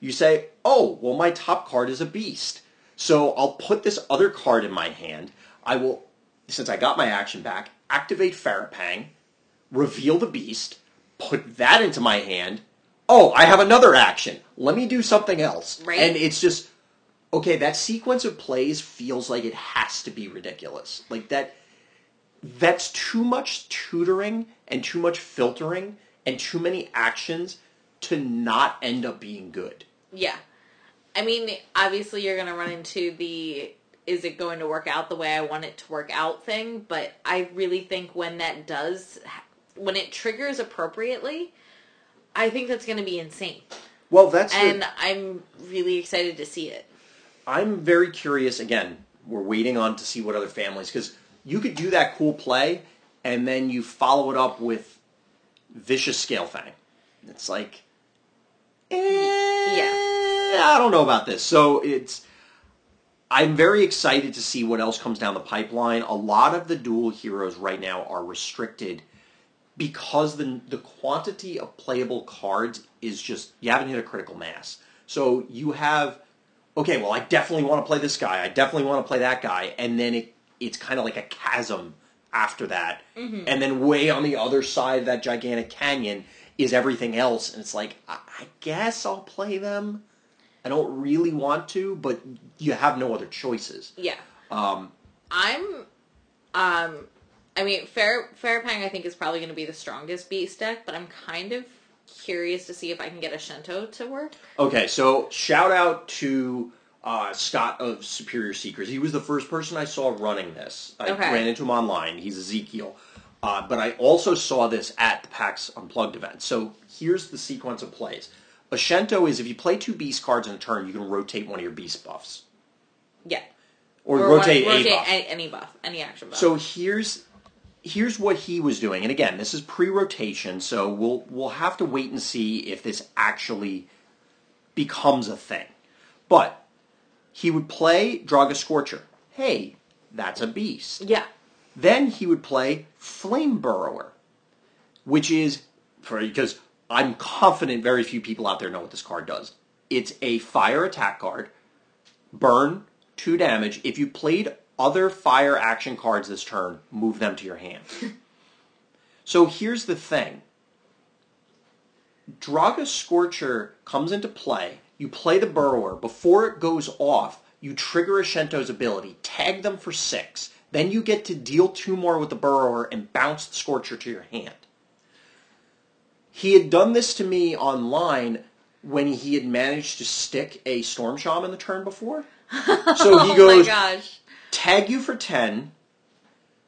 You say, oh, well, my top card is a beast. So I'll put this other card in my hand. I will, since I got my action back, activate Farapang, reveal the beast, put that into my hand. Oh, I have another action. Let me do something else. Right. And it's just, okay, that sequence of plays feels like it has to be ridiculous. Like that that's too much tutoring and too much filtering and too many actions to not end up being good. yeah i mean obviously you're gonna run into the is it going to work out the way i want it to work out thing but i really think when that does when it triggers appropriately i think that's gonna be insane Well, that's and the, I'm really excited to see it. I'm very curious. Again, we're waiting on to see what other families because you could do that cool play and then you follow it up with vicious scale fang. It's like, eh, Yeah. I don't know about this. So it's. I'm very excited to see what else comes down the pipeline. A lot of the dual heroes right now are restricted because the the quantity of playable cards is just you haven't hit a critical mass. So you have okay, well I definitely want to play this guy. I definitely want to play that guy, and then it it's kind of like a chasm after that, and then way on the other side of that gigantic canyon is everything else, and it's like I, I guess I'll play them. I don't really want to, but you have no other choices. Yeah. Um, I'm um I mean Fair Farapang I think is probably gonna be the strongest beast deck, but I'm kind of curious to see if I can get a Shinto to work. Okay, so shout out to uh, Scott of Superior Seekers. He was the first person I saw running this. I Okay. ran into him online. He's Ezekiel. Uh, but I also saw this at the PAX Unplugged event. So here's the sequence of plays. A Shento is if you play two beast cards in a turn, you can rotate one of your beast buffs. Yeah. Or, Or rotate, one, a rotate buff. any buff, any action buff. So here's here's what he was doing, and again, this is pre-rotation, so we'll we'll have to wait and see if this actually becomes a thing. But he would play Draga Scorcher. Hey, that's a beast. yeah. Then he would play Flame Burrower, which is for because I'm confident very few people out there know what this card does. It's a fire attack card. Burn two damage. If you played other fire action cards this turn, move them to your hand. so here's the thing. Draga Scorcher comes into play. You play the Burrower. Before it goes off, you trigger a Shento's ability, tag them for six. Then you get to deal two more with the Burrower and bounce the Scorcher to your hand. He had done this to me online when he had managed to stick a Storm Shaman the turn before. So he oh goes, my gosh. Tag you for 10,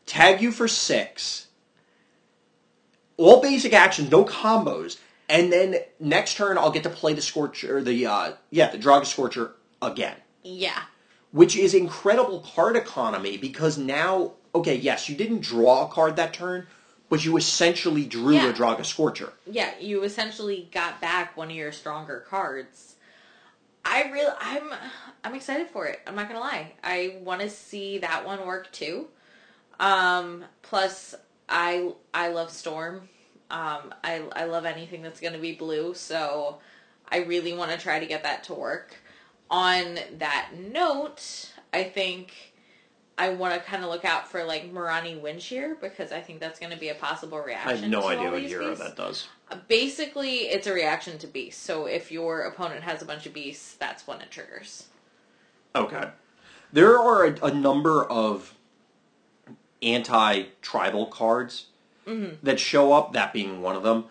tag you for 6, all basic actions, no combos, and then next turn I'll get to play the Scorcher, the, uh, yeah, the Draga Scorcher again. Yeah. Which is incredible card economy because now, okay, yes, you didn't draw a card that turn, but you essentially drew Yeah. a Draga Scorcher. Yeah, you essentially got back one of your stronger cards. I really, I'm, I'm excited for it. I'm not gonna lie. I want to see that one work too. Um, plus, I, I love Storm. Um, I, I love anything that's gonna be blue. So, I really want to try to get that to work. On that note, I think I want to kind of look out for like Marani Windshear because I think that's going to be a possible reaction. I have no idea what hero beasts. that does. Uh, basically, it's a reaction to beasts. So if your opponent has a bunch of beasts, that's when it triggers. Okay. There are a, a number of anti-tribal cards mm-hmm. that show up, that being one of them.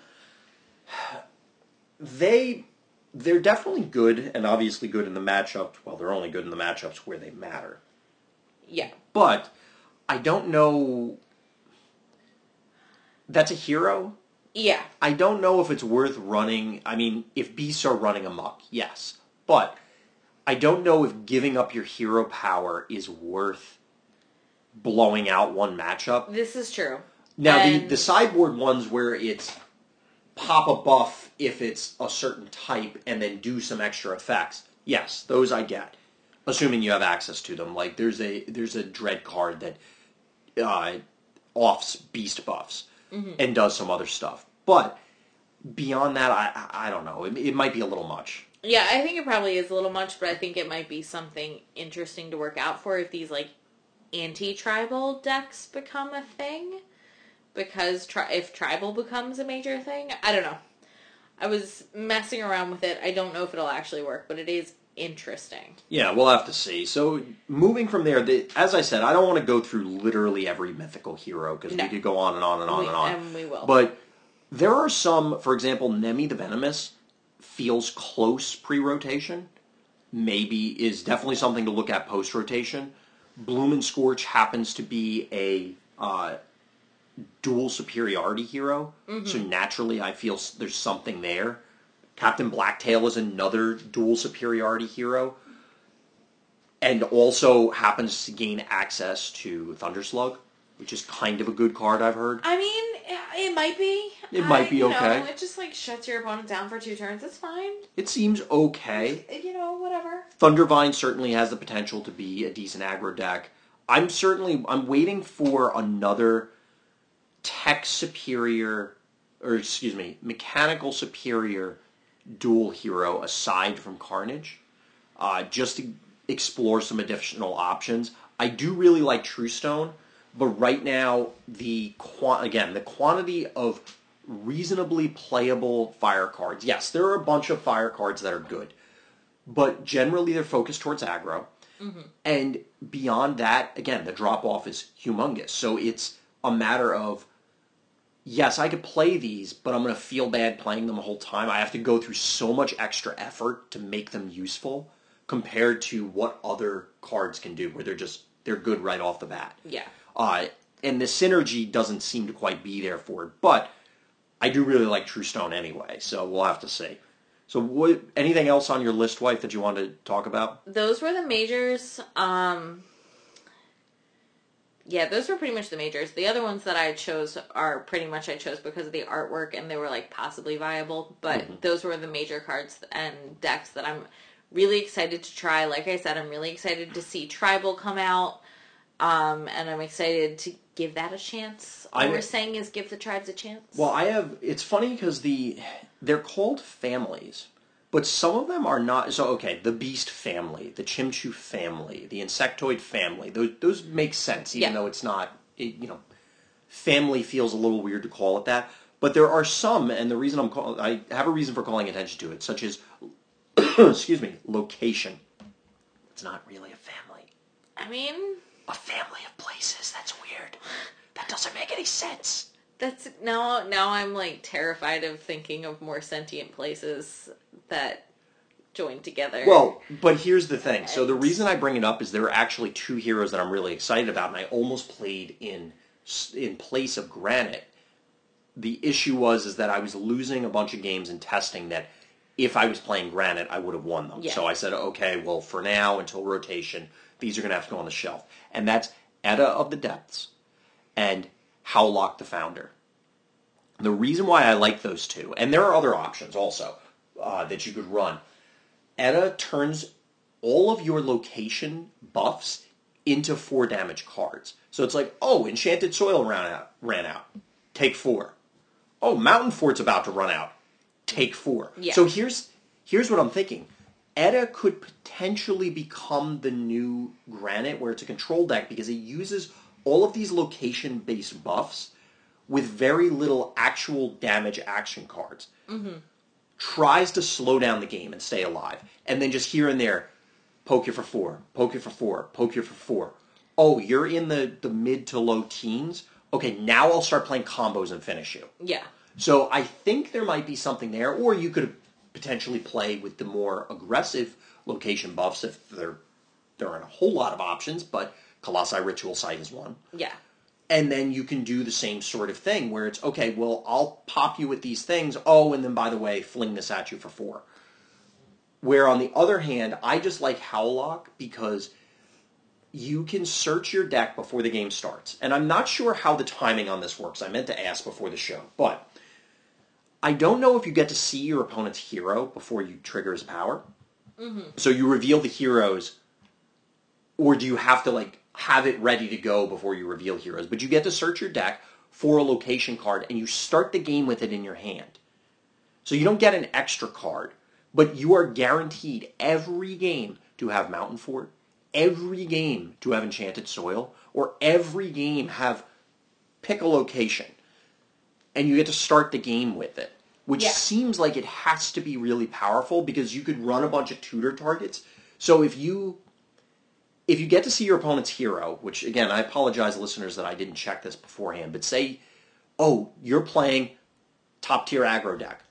They they're definitely good and obviously good in the matchups. Well, they're only good in the matchups where they matter. Yeah. But I don't know that's a hero. Yeah. I don't know if it's worth running. I mean, if beasts are running amok, yes. But I don't know if giving up your hero power is worth blowing out one matchup. This is true. Now, And- the, the sideboard ones where it's pop a buff if it's a certain type and then do some extra effects, yes, those I get. Assuming you have access to them. Like, there's a there's a dread card that uh, offs beast buffs and does some other stuff. But beyond that, I I I don't know. It, it might be a little much. Yeah, I think it probably is a little much, but I think it might be something interesting to work out for if these like anti-tribal decks become a thing. Because tri- if tribal becomes a major thing, I don't know. I was messing around with it. I don't know if it'll actually work, but it is interesting. Yeah, we'll have to see. So moving from there, the, as I said, I don't want to go through literally every mythical hero because No. we could go on and on and on We- and on. and we will. But there are some, for example, Nemi the Venomous feels close pre-rotation. Maybe is definitely something to look at post-rotation. Bloom and Scorch happens to be a uh, dual superiority hero, Mm-hmm. so naturally I feel there's something there. Captain Blacktail is another dual superiority hero, and also happens to gain access to Thunderslug, which is kind of a good card I've heard. I mean, it might be. It might be okay. Know, it just like shuts your opponent down for two turns. It's fine. It seems okay. Uh, you know, whatever. Thundervine certainly has the potential to be a decent aggro deck. I'm certainly I'm waiting for another tech superior or excuse me, mechanical superior dual hero aside from Carnage. Uh, just to explore some additional options. I do really like True Stone, but right now the again the quantity of reasonably playable fire cards. Yes, there are a bunch of fire cards that are good but generally they're focused towards aggro. And beyond that, again, the drop off is humongous. So it's a matter of yes, I could play these, but I'm going to feel bad playing them the whole time. I have to go through so much extra effort to make them useful compared to what other cards can do, where they're just they're good right off the bat. Yeah. Uh, and the synergy doesn't seem to quite be there for it, but I do really like True Stone anyway, so we'll have to see. So, what, anything else on your list, wife, that you want to talk about? those were the majors. Um, yeah, those were pretty much the majors. The other ones that I chose are pretty much I chose because of the artwork and they were like possibly viable. But those were the major cards and decks that I'm really excited to try. Like I said, I'm really excited to see Tribal come out. Um, and I'm excited to give that a chance. All I- we're saying is give the tribes a chance. Well, I have. It's funny because the they're called families, but some of them are not. So, okay, the Beast family, the Chimchu family, the Insectoid family. Those those make sense, even Yeah. though it's not. It, you know, family feels a little weird to call it that. But there are some, and the reason I'm call, I have a reason for calling attention to it, such as, excuse me, location. It's not really a family. I mean, A family of places. That's weird. That doesn't make any sense. That's now now I'm like terrified of thinking of more sentient places that joined together. Well, but here's the thing. So the reason I bring it up is there are actually two heroes that I'm really excited about, and I almost played in in place of Granite. The issue was is that I was losing a bunch of games in testing that if I was playing Granite, I would have won them. Yeah. So I said, okay, well, for now until rotation, these are going to have to go on the shelf, and that's Edda of the Depths and Howlock the Founder. The reason why I like those two, and there are other options also uh, that you could run. Edda turns all of your location buffs into four damage cards. So it's like, oh, Enchanted Soil ran out, ran out. Take four. Oh, Mountain Fort's about to run out. Take four. Yeah. So here's here's what I'm thinking. Edda could potentially become the new Granite, where it's a control deck because it uses all of these location-based buffs with very little actual damage action cards tries to slow down the game and stay alive, and then just here and there, poke you for four, poke you for four, poke you for four. Oh, you're in the, the mid to low teens? Okay, now I'll start playing combos and finish you. yeah. So I think there might be something there, or you could potentially play with the more aggressive location buffs if there there aren't a whole lot of options, but Colossi Ritual Site is one Yeah. And then you can do the same sort of thing where it's okay well i'll pop you with these things. Oh and then by the way fling this at you for four. Where on the other hand i just like howlock because you can search your deck before the game starts. And i'm not sure how the timing on this works. I meant to ask before the show. But i don't know if you get to see your opponent's hero before you trigger his power. Mm-hmm. So you reveal the heroes or do you have to like have it ready to go before you reveal heroes? But you get to search your deck for a location card and you start the game with it in your hand. So you don't get an extra card, but you are guaranteed every game to have Mountain Fort, every game to have Enchanted Soil, or every game have pick a location. And you get to start the game with it. Which Yeah. seems like it has to be really powerful because you could run a bunch of tutor targets. So if you if you get to see your opponent's hero, which again, I apologize, listeners, that I didn't check this beforehand, but say, oh, you're playing top tier aggro deck.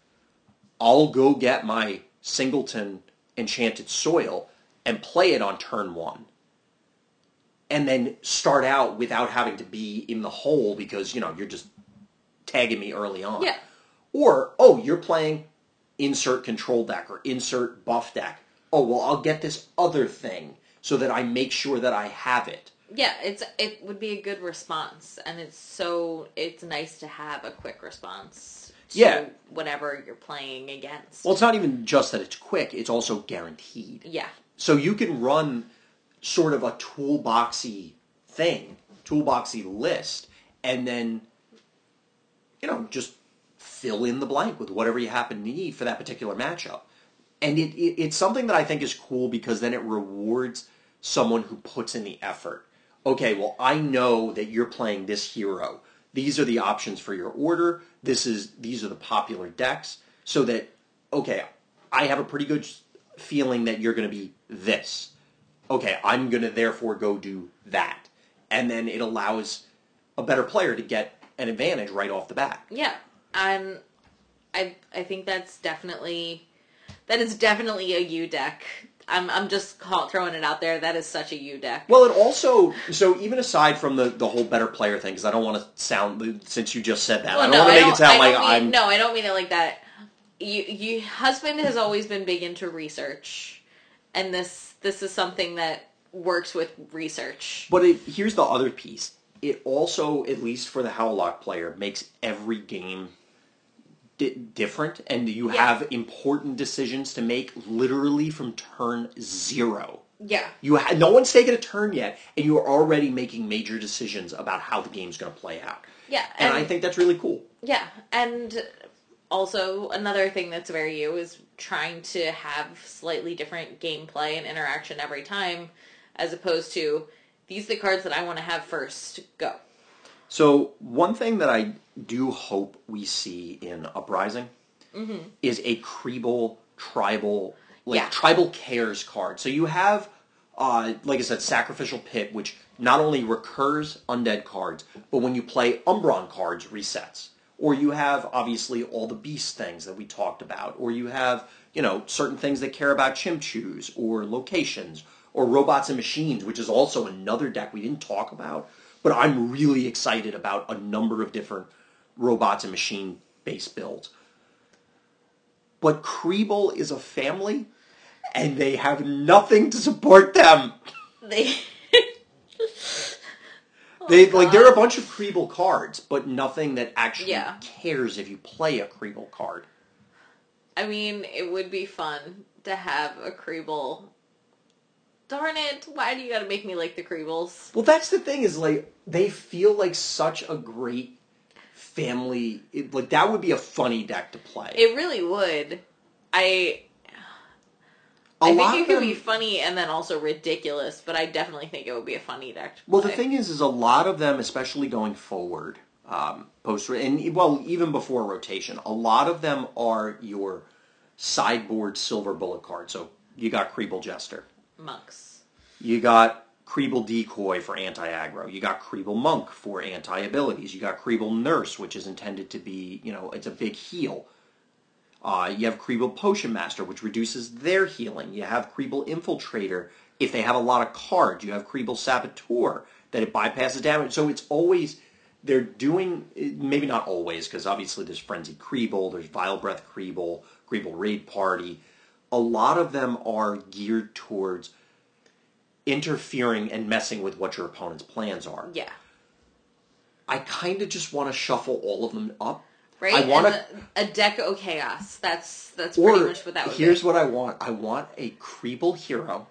I'll go get my singleton enchanted soil and play it on turn one. And then start out without having to be in the hole because, you know, you're just tagging me early on. Yeah. Or, oh, you're playing insert control deck or insert buff deck. Oh, well, I'll get this other thing so that I make sure that I have it. Yeah, it's it would be a good response, and it's so it's nice to have a quick response. To Yeah. whatever you're playing against. Well, it's not even just that it's quick, it's also guaranteed. yeah, So you can run sort of a toolboxy thing, toolboxy list, and then, you know, just fill in the blank with whatever you happen to need for that particular matchup. And it, it, it's something that I think is cool because then it rewards someone who puts in the effort. Okay, well, I know that you're playing this hero. These are the options for your order. This is these are the popular decks. So that okay, I have a pretty good feeling that you're going to be this. Okay, I'm going to therefore go do that, and then it allows a better player to get an advantage right off the bat. yeah, and I I think that's definitely that is definitely a U deck. I'm I'm just call, throwing it out there. That is such a U deck. Well, it also so even aside from the the whole better player thing, because I don't want to sound since you just said that, I don't want to make it sound like mean, I'm no, I don't mean it like that. You, you, husband has always been big into research, and this this is something that works with research. But it, here's the other piece. It also, at least for the Howlock player, makes every game di- different, and you Yeah. have important decisions to make literally from turn zero. Yeah, You ha- no one's taken a turn yet, and you are already making major decisions about how the game's going to play out. yeah, And, I think that's really cool. Yeah, and also another thing that's very you is trying to have slightly different gameplay and interaction every time, as opposed to these are the cards that I want to have first. Go. So one thing that I do hope we see in Uprising is a Creeble tribal, like Yeah. tribal cares card. So you have, uh, like I said, Sacrificial Pit, which not only recurs undead cards, but when you play Umbron cards, resets. Or you have obviously all the beast things that we talked about. Or you have you know, certain things that care about chimchus or locations or robots and machines, which is also another deck we didn't talk about. But I'm really excited about a number of different robots and machine based builds. But Kriebel is a family, and they have nothing to support them. They. Oh, they Oh, like there are a bunch of Kriebel cards, but nothing that actually Yeah. cares if you play a Kriebel card. I mean, it would be fun to have a Kriebel. Darn it! Why do you gotta make me like the Kriebels? Well, that's the thing is like they feel like such a great family. It, like that would be a funny deck to play. It really would. I A I think it could them- be funny and then also ridiculous, but I definitely think it would be a funny deck to Well, the thing is, is a lot of them, especially going forward, um, post and well, even before rotation, a lot of them are your sideboard silver bullet cards. So you got Kriebel Jester, monks. you got Kreeble Decoy for anti-aggro, you got Kreeble Monk for anti-abilities, you got Kreeble Nurse, which is intended to be, you know, it's a big heal. Uh, you have Kreeble Potion Master, which reduces their healing. You have Kreeble Infiltrator if they have a lot of cards. You have Kreeble Saboteur that it bypasses damage. So it's always they're doing maybe not always because obviously there's Frenzy Kreeble, there's Vile Breath Kreeble, Kreeble Raid Party. A lot of them are geared towards interfering and messing with what your opponent's plans are. Yeah. I kind of just want to shuffle all of them up. Right? I want And to the- a deck o chaos. That's that's pretty much what that would here's be. what I want. I want a Kreeble hero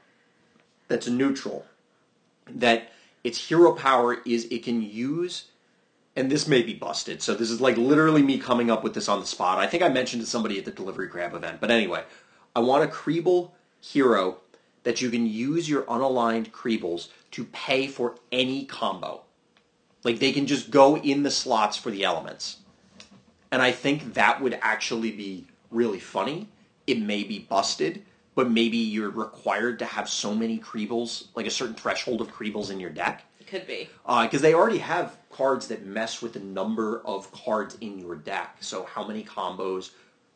that's neutral. That its hero power is it can use and this may be busted, so this is like literally me coming up with this on the spot. I think I mentioned to somebody at the delivery crab event. But anyway, I want a Kreeble hero that you can use your unaligned Kreebles to pay for any combo. Like they can just go in the slots for the elements. And I think that would actually be really funny. It may be busted, but maybe you're required to have so many Kreebles, like a certain threshold of Kreebles in your deck. Could be. Uh, because they already have cards that mess with the number of cards in your deck. So how many combos,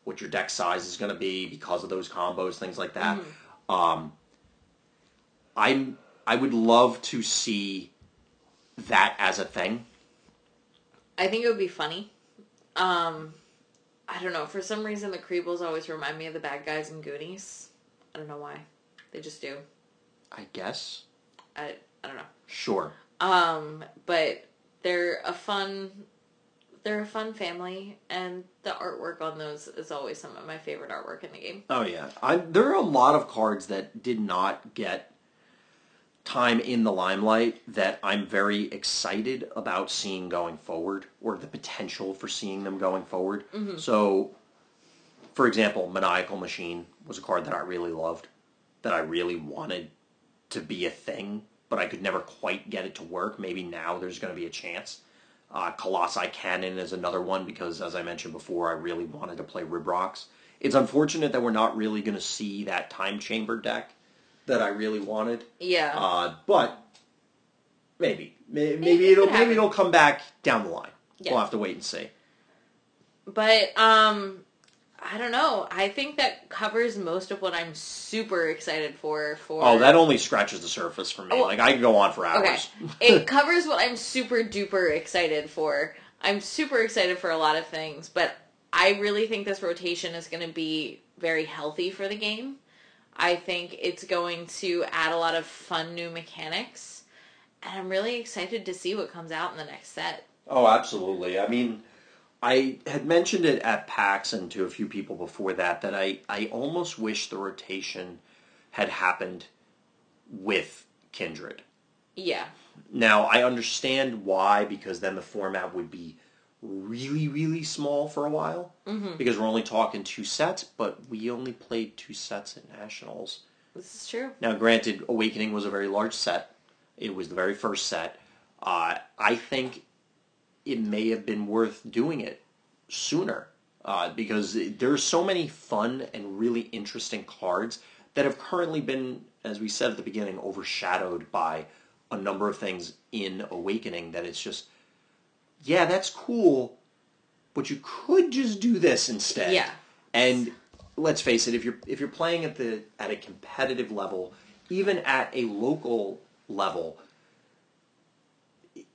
what your deck size is going to be because of those combos, things like that. Um, I'm I would love to see that as a thing. I think it would be funny. Um, I don't know. For some reason, the Kreebles always remind me of the bad guys in Goonies. I don't know why. They just do. I guess. I I don't know. Sure. Um, but they're a fun. They're a fun family, and the artwork on those is always some of my favorite artwork in the game. Oh yeah, I, there are a lot of cards that did not get time in the limelight that I'm very excited about seeing going forward, or the potential for seeing them going forward. Mm-hmm. So, for example, Maniacal Machine was a card that I really loved, that I really wanted to be a thing, but I could never quite get it to work. Maybe now there's going to be a chance. Uh, Colossi Cannon is another one because, as I mentioned before, I really wanted to play Ribrocks. It's unfortunate that we're not really going to see that Time Chamber deck that I really wanted. Yeah. Uh, but maybe, maybe, it maybe it'll could maybe it'll come back down the line. Yeah. We'll have to wait and see. But um I don't know. I think that covers most of what I'm super excited for for Oh, that only scratches the surface for me. Oh, like I could go on for hours. Okay. hours. it covers what I'm super duper excited for. I'm super excited for a lot of things, but I really think this rotation is going to be very healthy for the game. I think it's going to add a lot of fun new mechanics, and I'm really excited to see what comes out in the next set. Oh, absolutely. I mean, I had mentioned it at PAX and to a few people before that that I, I almost wish the rotation had happened with Kindred. Yeah. Now, I understand why, because then the format would be really, really small for a while. Mhm. Because we're only talking two sets, but we only played two sets at Nationals. This is true. Now, granted, Awakening was a very large set. It was the very first set. Uh, I think it may have been worth doing it sooner uh, because there's so many fun and really interesting cards that have currently been, as we said at the beginning, overshadowed by a number of things in Awakening that it's just, yeah, that's cool, but you could just do this instead. Yeah. And let's face it, if you're if you're playing at the at a competitive level, even at a local level,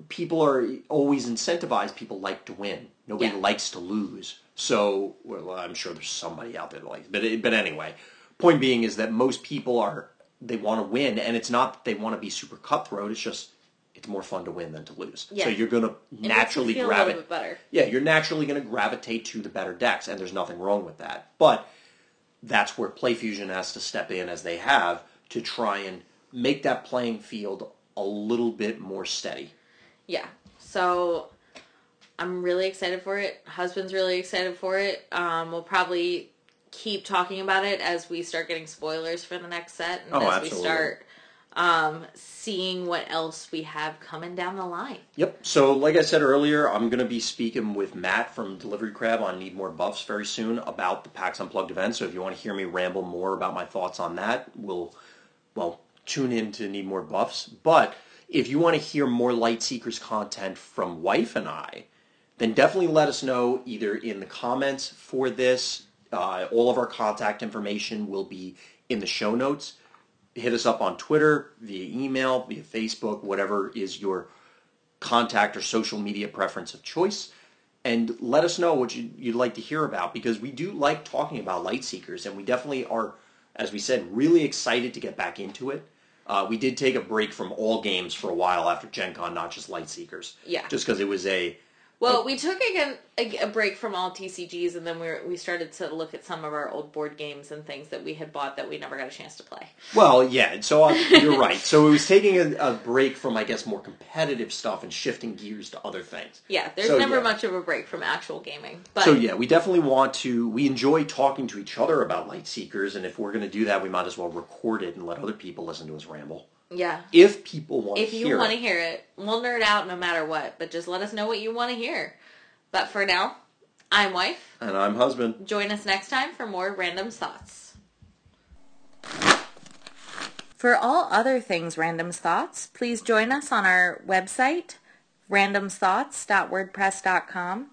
people are always incentivized. People like to win. Nobody Yeah. likes to lose. So, well, I'm sure there's somebody out there that likes, but but anyway, point being is that most people are they want to win, and it's not that they want to be super cutthroat. It's just it's more fun to win than to lose. Yeah. So you're going to It naturally gravitate. little bit better. Yeah, you're naturally going to gravitate to the better decks, and there's nothing wrong with that. But that's where PlayFusion has to step in, as they have, to try and make that playing field a little bit more steady. Yeah. So I'm really excited for it. Husband's really excited for it. Um, we'll probably keep talking about it as we start getting spoilers for the next set and Oh, as absolutely. we start um, seeing what else we have coming down the line. Yep. So, like I said earlier, I'm going to be speaking with Matt from Delivery Crab on Need More Buffs very soon about the PAX Unplugged event. So, if you want to hear me ramble more about my thoughts on that, we'll, well, tune in to Need More Buffs. But if you want to hear more Light Seekers content from Wife and I, then definitely let us know either in the comments for this. Uh, all of our contact information will be in the show notes. Hit us up on Twitter, via email, via Facebook, whatever is your contact or social media preference of choice. And let us know what you, you'd like to hear about because we do like talking about light seekers and we definitely are, as we said, really excited to get back into it. Uh, we did take a break from all games for a while after Gen Con, not just light seekers. Yeah. Just because it was a Well, we took again a, a break from all TCGs, and then we were, we started to look at some of our old board games and things that we had bought that we never got a chance to play. Well, yeah. So uh, you're right. So it was taking a, a break from, I guess, more competitive stuff and shifting gears to other things. Yeah, there's So, never yeah. much of a break from actual gaming. But So yeah, we definitely want to. We enjoy talking to each other about light seekers, and if we're going to do that, we might as well record it and let other people listen to us ramble. Yeah, If people want if to you want to hear it, we'll nerd out no matter what. But just let us know what you want to hear. But for now, I'm wife. And I'm husband. Join us next time for more random thoughts. For all other things Random's Thoughts, please join us on our website, randomsthoughts.wordpress.com,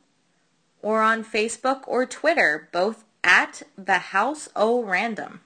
or on Facebook or Twitter, both at the House O Random.